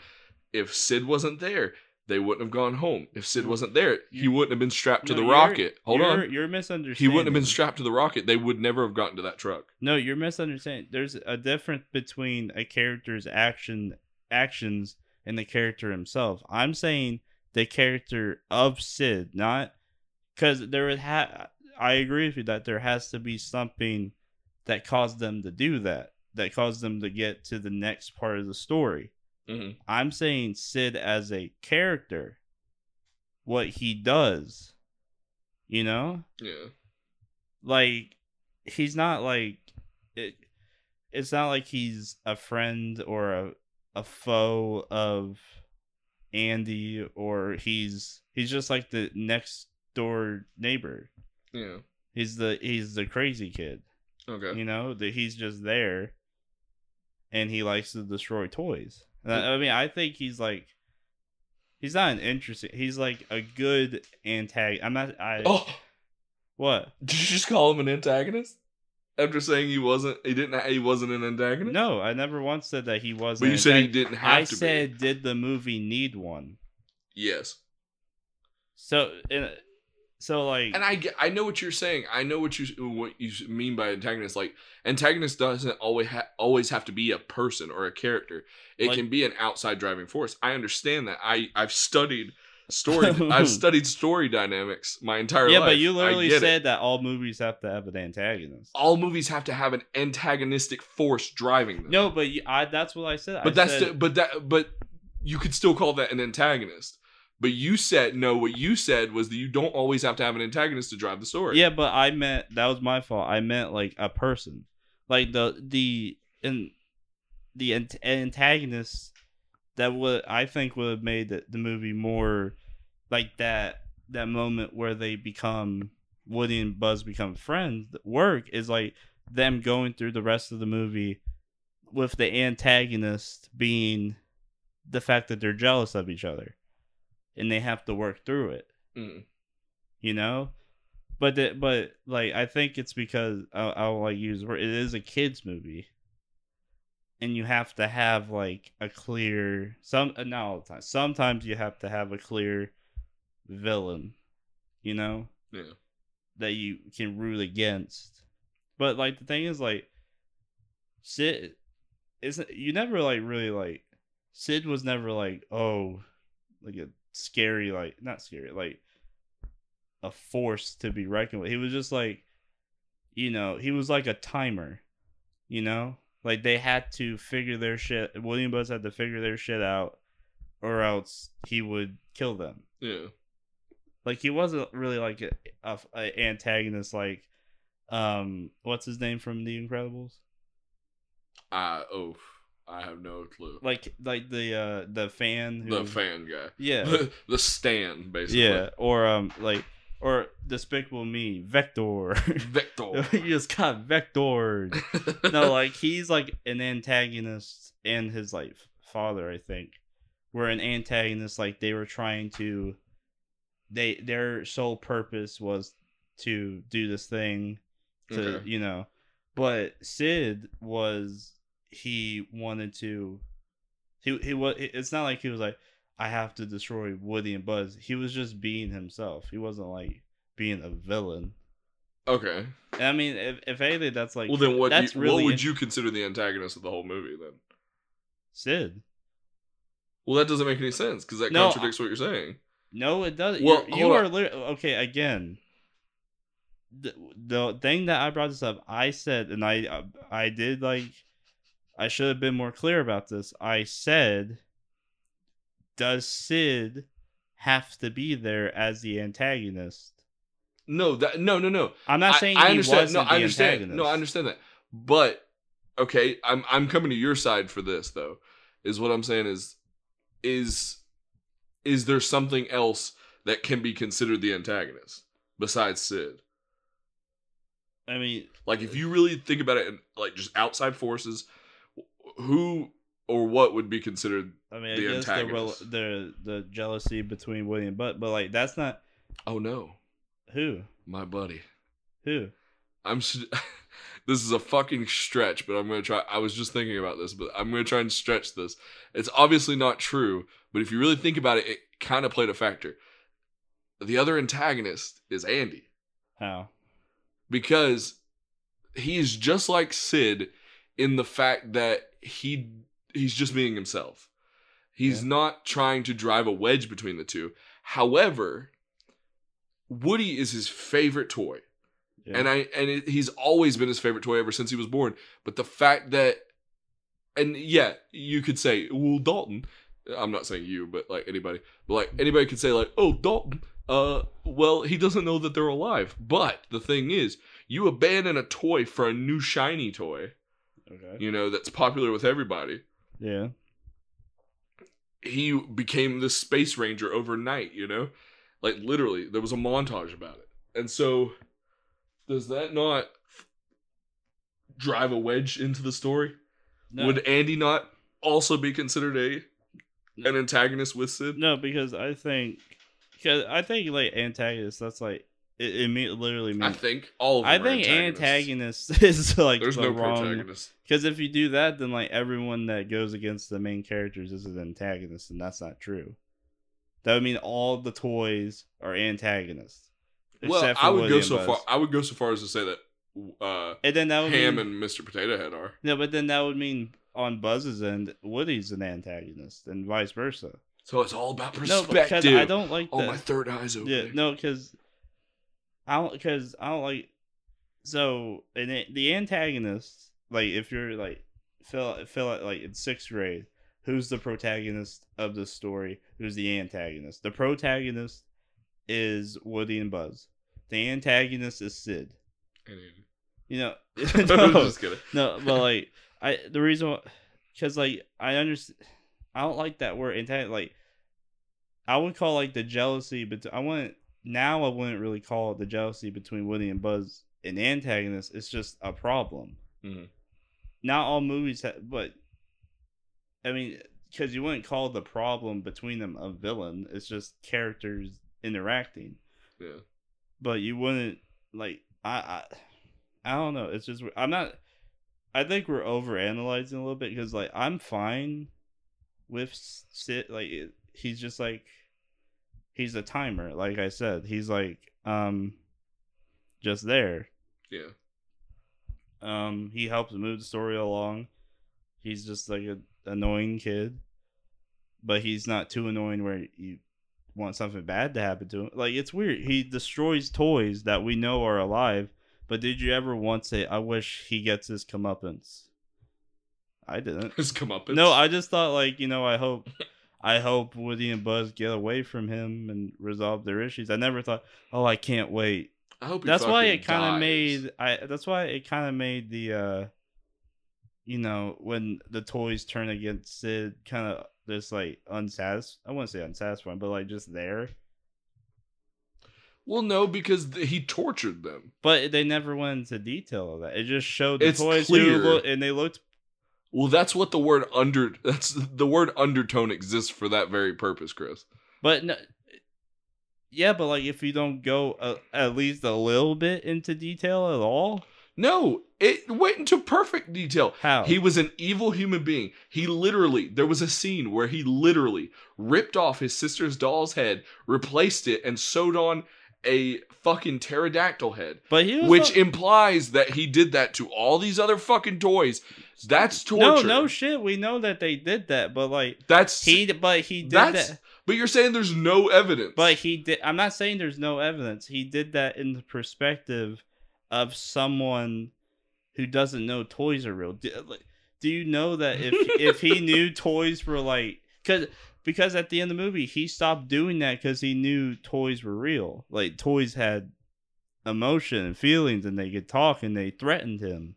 if Sid wasn't there, they wouldn't have gone home. If Sid wasn't there, he wouldn't have been strapped to No, the you're- rocket. Hold you're, on. you're misunderstanding He wouldn't have been strapped to the rocket. They would never have gotten to that truck. No, you're misunderstanding. There's a difference between a character's action actions and the character himself. I'm saying the character of Sid, not because there would have. I agree with you that there has to be something that caused them to do that, that caused them to get to the next part of the story. Mhm. I'm saying Sid as a character, what he does, you know, Yeah. like he's not like it it's not like he's a friend or a a foe of Andy or he's he's just like the next door neighbor. Yeah. He's the he's the crazy kid. Okay. You know, that he's just there and he likes to destroy toys. And I, I mean, I think he's like He's not an interesting. He's like a good antagonist. I'm not. I Oh, what? did you just call him an antagonist after saying he wasn't? He didn't. He wasn't an antagonist. No, I never once said that he was. but you said he didn't have I to said, did the movie need one? Yes, So, in, so like, and I I know what you're saying. I know what you what you mean by antagonist. Like antagonist doesn't always ha- always have to be a person or a character. It Like- can be an outside driving force. I understand that. I I've studied story. I've studied story dynamics my entire yeah, life. Yeah, but you literally get it. said that all movies have to have an antagonist. all movies have to have an antagonistic force driving them. No, but you, I, that's what I said. but I that's said, the, but that but you could still call that an antagonist. But you said no. What you said was that you don't always have to have an antagonist to drive the story. Yeah, but I meant that was my fault. I meant like a person, like the the and the ant- antagonist that would I think would have made the, the movie more like that that moment where they become Woody and Buzz become friends. Work is like them going through the rest of the movie with the antagonist being the fact that they're jealous of each other and they have to work through it. Mm. you know? But the, but like i think it's because I'll, I'll like use the it is a kids movie. And you have to have like a clear some uh, not all the time sometimes you have to have a clear villain you know? Yeah. that you can root against. But like the thing is like sid isn't you never like really like sid was never like oh like a scary like not scary like a force to be reckoned with he was just like you know he was like a timer you know like they had to figure their shit william buzz had to figure their shit out or else he would kill them Yeah. like he wasn't really like a, a, a antagonist like um what's his name from the incredibles Uh oh. I have no clue. like like the uh the fan who The fan guy. yeah the stand, basically. yeah or um like or despicable me vector Vector. he just got vectored no like he's like an antagonist and his like father i think were an antagonist like they were trying to they their sole purpose was to do this thing to Okay. you know but sid was he wanted to he he was it's not like he was like i have to destroy woody and buzz he was just being himself he wasn't like being a villain Okay. i mean if, if anything that's like Well, then what? that's you, really what would you consider the antagonist of the whole movie then? sid Well, that doesn't make any sense because that No, contradicts what you're saying. No, it doesn't. Well, You're, you are on. okay. Again, the the thing that I brought this up, I said, and I I did like, I should have been more clear about this. I said, does Sid have to be there as the antagonist? No, that no, no, no. I'm not saying I, he understand. No, I understand. antagonist. No, I understand that. But okay, I'm I'm coming to your side for this though. Is what I'm saying is is is there something else that can be considered the antagonist besides Sid? I mean, Like if you really think about it, and like just outside forces, who or what would be considered? I mean, I The guess the, rel- antagonist. the the jealousy between William Butt, but like that's not Oh no, who my buddy. who. I'm. this is a fucking stretch, but I'm gonna try. I was just thinking about this, but I'm gonna try and stretch this. It's obviously not true, but if you really think about it, it kind of played a factor. The other antagonist is Andy How? because he's just like Sid in the fact that he he's just being himself. He's Yeah. not trying to drive a wedge between the two. However, Woody is his favorite toy. Yeah. And I and it, he's always been his favorite toy ever since he was born. But the fact that, and yeah, you could say, well, Dalton. I'm not saying you, but like anybody, but like anybody could say like, oh, Dalton. Uh, well, he doesn't know that they're alive. But the thing is, you abandon a toy for a new shiny toy, okay. you know, that's popular with everybody. Yeah. He became this space ranger overnight, you know, like literally, there was a montage about it. And so, does that not drive a wedge into the story? No. Would Andy not also be considered a an antagonist with Sid? No, because I think because I think like antagonist. That's like it. It mean, literally I think all of I think antagonists. antagonist is like There's the no wrong. protagonist. Because if you do that, then like everyone that goes against the main characters is an antagonist, and that's not true. That would mean all the toys are antagonists. Well, except for I would Woody go and so Buzz. far. I would go so far as to say that uh, And then that would Ham mean, and Mr. Potato Head are. no, but then that would mean on Buzz's end, Woody's an antagonist, and vice versa. So it's all about No, perspective. because I don't like Oh, that. my third eye's open. Yeah, no, because I don't because I don't like. So and it, the antagonist, like if you're like fill fill it like in sixth grade, who's the protagonist of the story? Who's the antagonist? The protagonist is Woody and Buzz. The antagonist is Sid. You know, I'm no, just kidding. no, but like I the reason because like I understand I don't like that word antagonist. Like I would call like the jealousy, but I wouldn't now. I wouldn't really call it the jealousy between Woody and Buzz an antagonist. It's just a problem. Mhm. Not all movies, have, but I mean, because you wouldn't call the problem between them a villain. It's just characters interacting Yeah. but you wouldn't like I I, I don't know. It's just I'm not. I think we're over analyzing a little bit because like I'm fine with sit like it, he's just like he's a timer. Like I said, he's like um just there. Yeah. Um, he helps move the story along. He's just like a annoying kid, but he's not too annoying where you want something bad to happen to him. Like it's weird. He destroys toys that we know are alive. But did you ever once say, "I wish he gets his comeuppance"? I didn't. His comeuppance. No, I just thought like you know I hope, I hope Woody and Buzz get away from him and resolve their issues. I never thought, oh, I can't wait I hope that's why it kind of made I that's why it kind of made the uh you know when the toys turn against Sid kind of this like unsatisfied. I wouldn't say unsatisfying but like just there Well, no, because th- he tortured them. but they never went into detail of that it just showed the It's toys clear. look and they looked Well, that's what the word under. That's the word undertone exists for that very purpose, Chris. but no, yeah but like if you don't go uh, at least a little bit into detail at all No, it went into perfect detail. how He was an evil human being. He literally, there was a scene where he literally ripped off his sister's doll's head, replaced it, and sewed on a fucking pterodactyl head, but he was which not- implies that he did that to all these other fucking toys. That's torture. no no shit we know that they did that but like That's he but he did That's- that But you're saying there's no evidence. But he did. I'm not saying there's no evidence. He did that in the perspective of someone who doesn't know toys are real. Do, do you know that if if he knew toys were like, because because at the end of the movie he stopped doing that because he knew toys were real. Like toys had emotion and feelings and they could talk and they threatened him.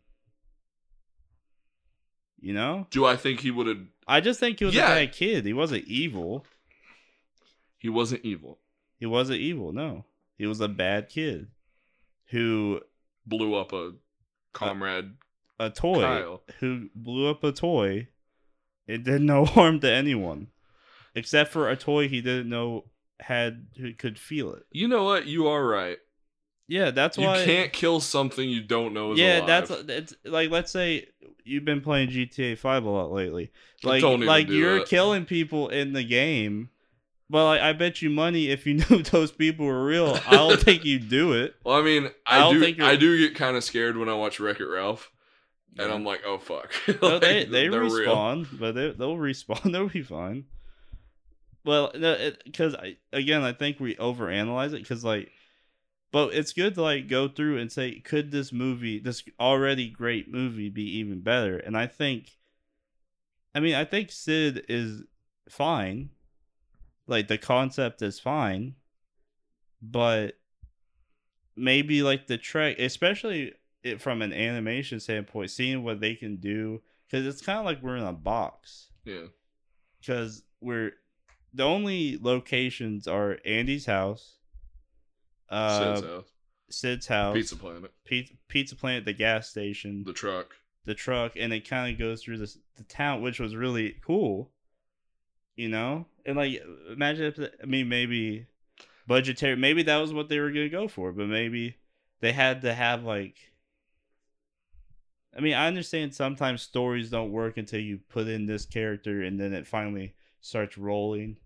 You know, Do I think he would have? I just think he was Yeah. a bad kid. He wasn't evil. He wasn't evil. He wasn't evil. No, he was a bad kid who Blew up a comrade. a toy Kyle. who blew up a toy. It did no harm to anyone, except for a toy he didn't know had could feel it. you know what? You are right. Yeah, that's why You can't kill something you don't know is yeah, alive. that's it's like let's say you've been playing GTA Five a lot lately. Like like do you're that. killing people in the game. But like, I bet you money if you knew those people were real, I don't think you'd do it. Well, I mean, I I, think I do get kind of scared when I watch Wreck It Ralph, and I'm like, oh fuck. Like, they they they're real. respawn, but they they'll respawn. They'll be fine. Well, no, because I again I think we overanalyze it because like, but it's good to like go through and say, could this movie, this already great movie, be even better? And I think, I mean, I think Sid is fine. Like the concept is fine, but maybe like the Trek, especially it from an animation standpoint, seeing what they can do because it's kind of like we're in a box Yeah. because we're the only locations are Andy's house, uh, Sid's house. Sid's house, Pizza Planet. Pizza, Pizza Planet, the gas station, The truck. the truck, and it kind of goes through this the town, which was really cool. you know, and like imagine if I mean maybe budgetary, maybe that was what they were gonna go for, but maybe they had to have like. I mean, I understand sometimes stories don't work until you put in this character and then it finally starts rolling.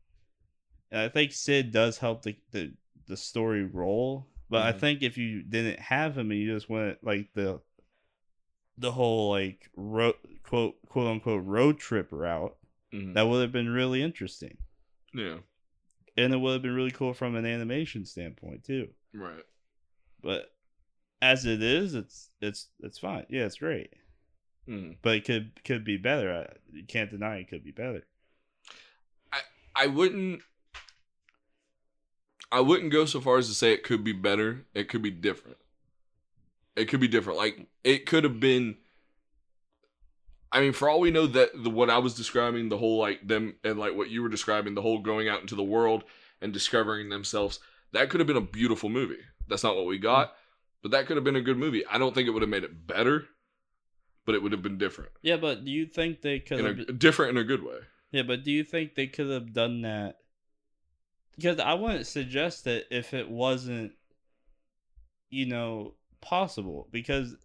And I think Sid does help the the, the story roll, but I Mhm. think if you didn't have him and you just went like the the whole like road quote quote unquote road trip route, Mhm. that would have been really interesting. yeah, And it would have been really cool from an animation standpoint too. right. But as it is, it's it's it's fine. Yeah, it's great. Mhm. But it could could be better. I, you can't deny it could be better. I wouldn't. I wouldn't go so far as to say it could be better. It could be different. It could be different. Like it could have been. I mean, for all we know, that the what I was describing, the whole like them and like what you were describing, the whole going out into the world and discovering themselves, that could have been a beautiful movie. That's not what we got, mm-hmm. but that could have been a good movie. I don't think it would have made it better, but it would have been different, Yeah, but do you think they could in have a different in a good way. Yeah, but do you think they could have done that? Because I wouldn't suggest it if it wasn't, you know, possible. Because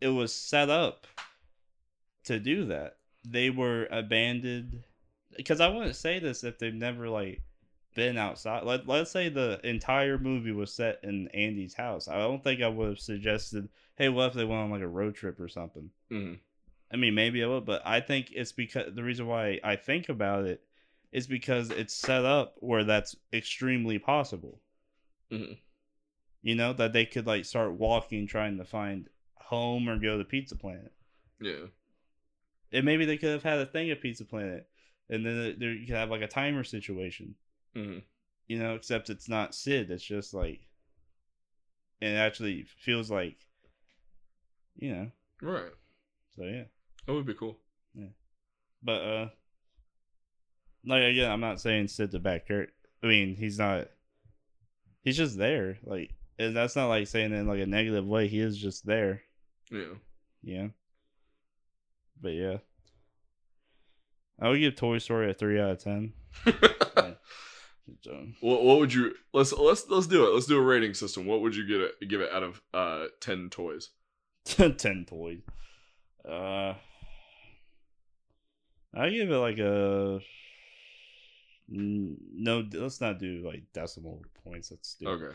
it was set up to do that. They were abandoned. Because I wouldn't say this if they've never like been outside. Let Let's say the entire movie was set in Andy's house. I don't think I would have suggested, hey, what if they went on like a road trip or something. hmm I mean, maybe I would, but I think it's because the reason why I think about it is because it's set up where that's extremely possible. Mhm. You know that they could like start walking, trying to find home or go to Pizza Planet, Yeah. and maybe they could have had a thing at Pizza Planet, and then there- you could have like a timer situation. hmm You know, except it's not Sid. It's just like, it actually feels like, you know. Right. So yeah. That would be cool. Yeah. But uh like again, I'm not saying Sid's a bad character. I mean, he's not he's just there. Like and that's not like saying in like a negative way. He is just there. Yeah. Yeah. But yeah. I would give Toy Story a three out of ten. What what would you let's let's let's do it. Let's do a rating system. What would you get it give it out of uh ten toys? ten toys. Uh I give it like a no. Let's not do like decimal points. Let's do. Okay.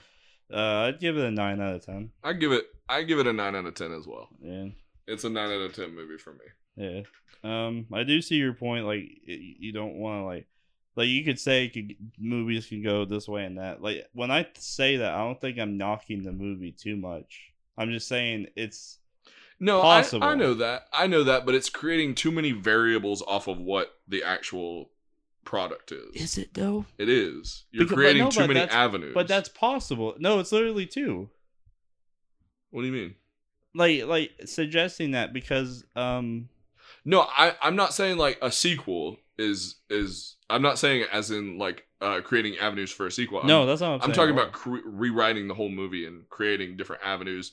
Uh, I'd give it a nine out of ten. I give it I give it a nine out of ten as well. Yeah, It's a nine out of ten movie for me. yeah. Um, I do see your point. Like, y- you don't want to like, like you could say could, movies can go this way and that. Like when I say that, I don't think I'm knocking the movie too much. I'm just saying it's No, I, Possible. I know that. I know that, but it's creating too many variables off of what the actual product is. Is it though? It is. You're Because- but creating no, too but many that's- avenues. But that's possible. No, it's literally two. what do you mean? like like suggesting that because um No, I I'm not saying like a sequel is is I'm not saying it as in like uh creating avenues for a sequel. I'm, no that's not what I'm I'm, talking about cre- rewriting the whole movie and creating different avenues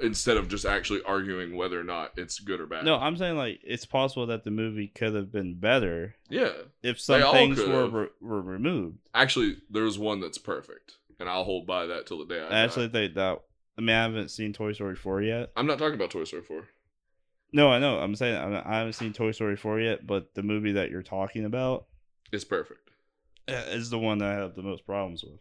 instead of just actually arguing whether or not it's good or bad. no i'm saying like it's possible that the movie could have been better Yeah. if some things were re- were removed Actually, there's one that's perfect, and I'll hold by that till the day I i die. actually think that i mean i haven't seen toy story 4 yet I'm not talking about Toy Story 4. no i know i'm saying I'm- i haven't seen toy story 4 yet but the movie that you're talking about is perfect. is the one that i have the most problems with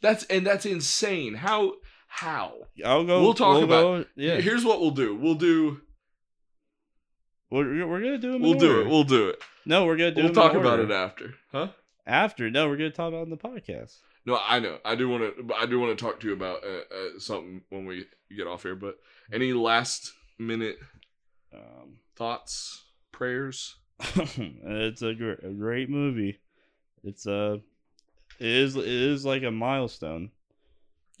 That's and that's insane. How how? i'll go We'll talk about- go- yeah Here's what we'll do. We'll do. we're, we're gonna do them We'll do order. it. We'll do it. no we're gonna do We'll talk about it after, huh? after no we're gonna talk about it in the podcast No, I know. I do want to. I do want to talk to you about uh, uh, something when we get off here. But any last minute um thoughts, prayers? it's a, gr- a great movie. It's a it is it is like a milestone.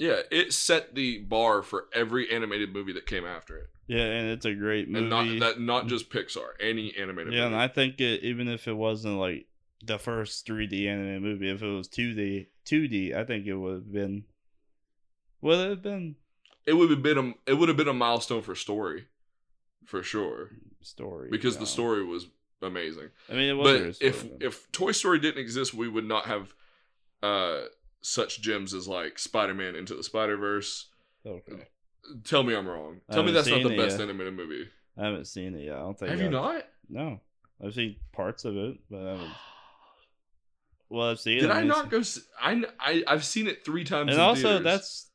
Yeah, it set the bar for every animated movie that came after it, Yeah, and it's a great movie. and not that not just Pixar, any animated movie. yeah, and. I think it, even if it wasn't like the first 3D animated movie, if it was 2D, 2D, I think it would have been. Would it have been it would have been a it would have been a milestone for story, for sure, story? because the story was amazing. I mean, it was But story, if if Toy Story didn't exist, we would not have uh such gems as like Spider-Man into the Spider-Verse. okay. Tell me I'm wrong. Tell me that's not the best yet. animated movie. I haven't seen it yet. I don't think. Have you I've- not? No, I've seen parts of it, but I haven't. Well, I've seen it. Did I not go? I I I've seen it three times. And also, theaters. that's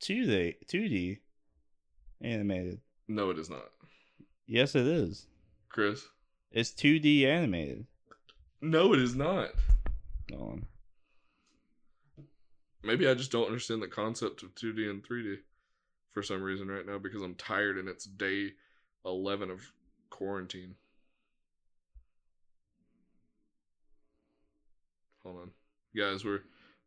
two D, two D, animated. no, it is not, Yes, it is. Chris. It's two D animated. No, it is not. No, Maybe I just don't understand the concept of 2D and 3D for some reason right now because I'm tired and it's day 11 of quarantine. Hold on. Guys, we're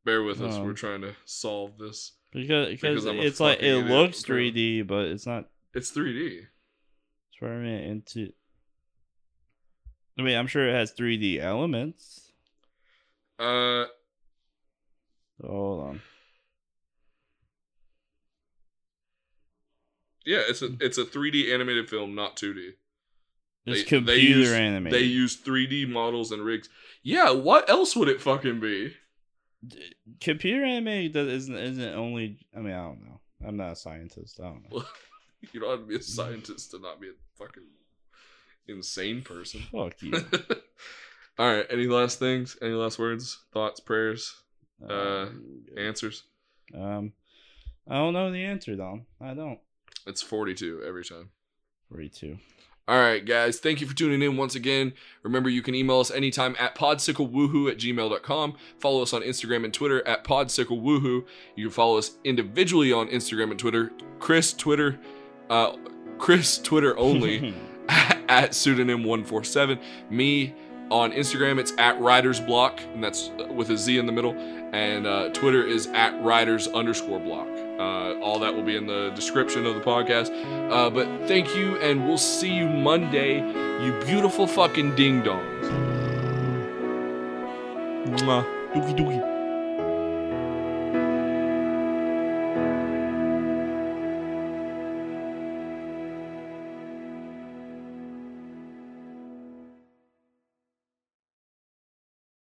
bear with us. Um, we're trying to solve this. because because Because it's like it looks three D, but it's not. It's 3D. Spider-Man into. I mean, I'm sure it has three D elements. Uh Hold on. yeah, it's a it's a 3D animated film, not 2D. It's They- computer they use- animated. They use 3D models and rigs. Yeah, what else would it fucking be? Computer animated isn't isn't only. I mean, I don't know. I'm not a scientist. I don't know. You don't have to be a scientist to not be a fucking insane person. Fuck you. All right. Any last things? Any last words, thoughts, prayers, Uh, Um, answers? um, I don't know the answer, Dom. I don't. It's 42 every time. Forty-two. All right, guys. Thank you for tuning in once again. Remember, you can email us anytime at podsiclewoohoo at gmail.com. Follow us on Instagram and Twitter at podsiclewoohoo. You can follow us individually on Instagram and Twitter. Chris, Twitter, uh, Chris, Twitter only. at pseudonym147. Me on Instagram, it's at Riders Block, and that's with a Z in the middle. And uh, Twitter is at Riders underscore Block. Uh, all that will be in the description of the podcast. Uh, but thank you, and we'll see you Monday, you beautiful fucking ding dongs. Mwah. Dookie dookie.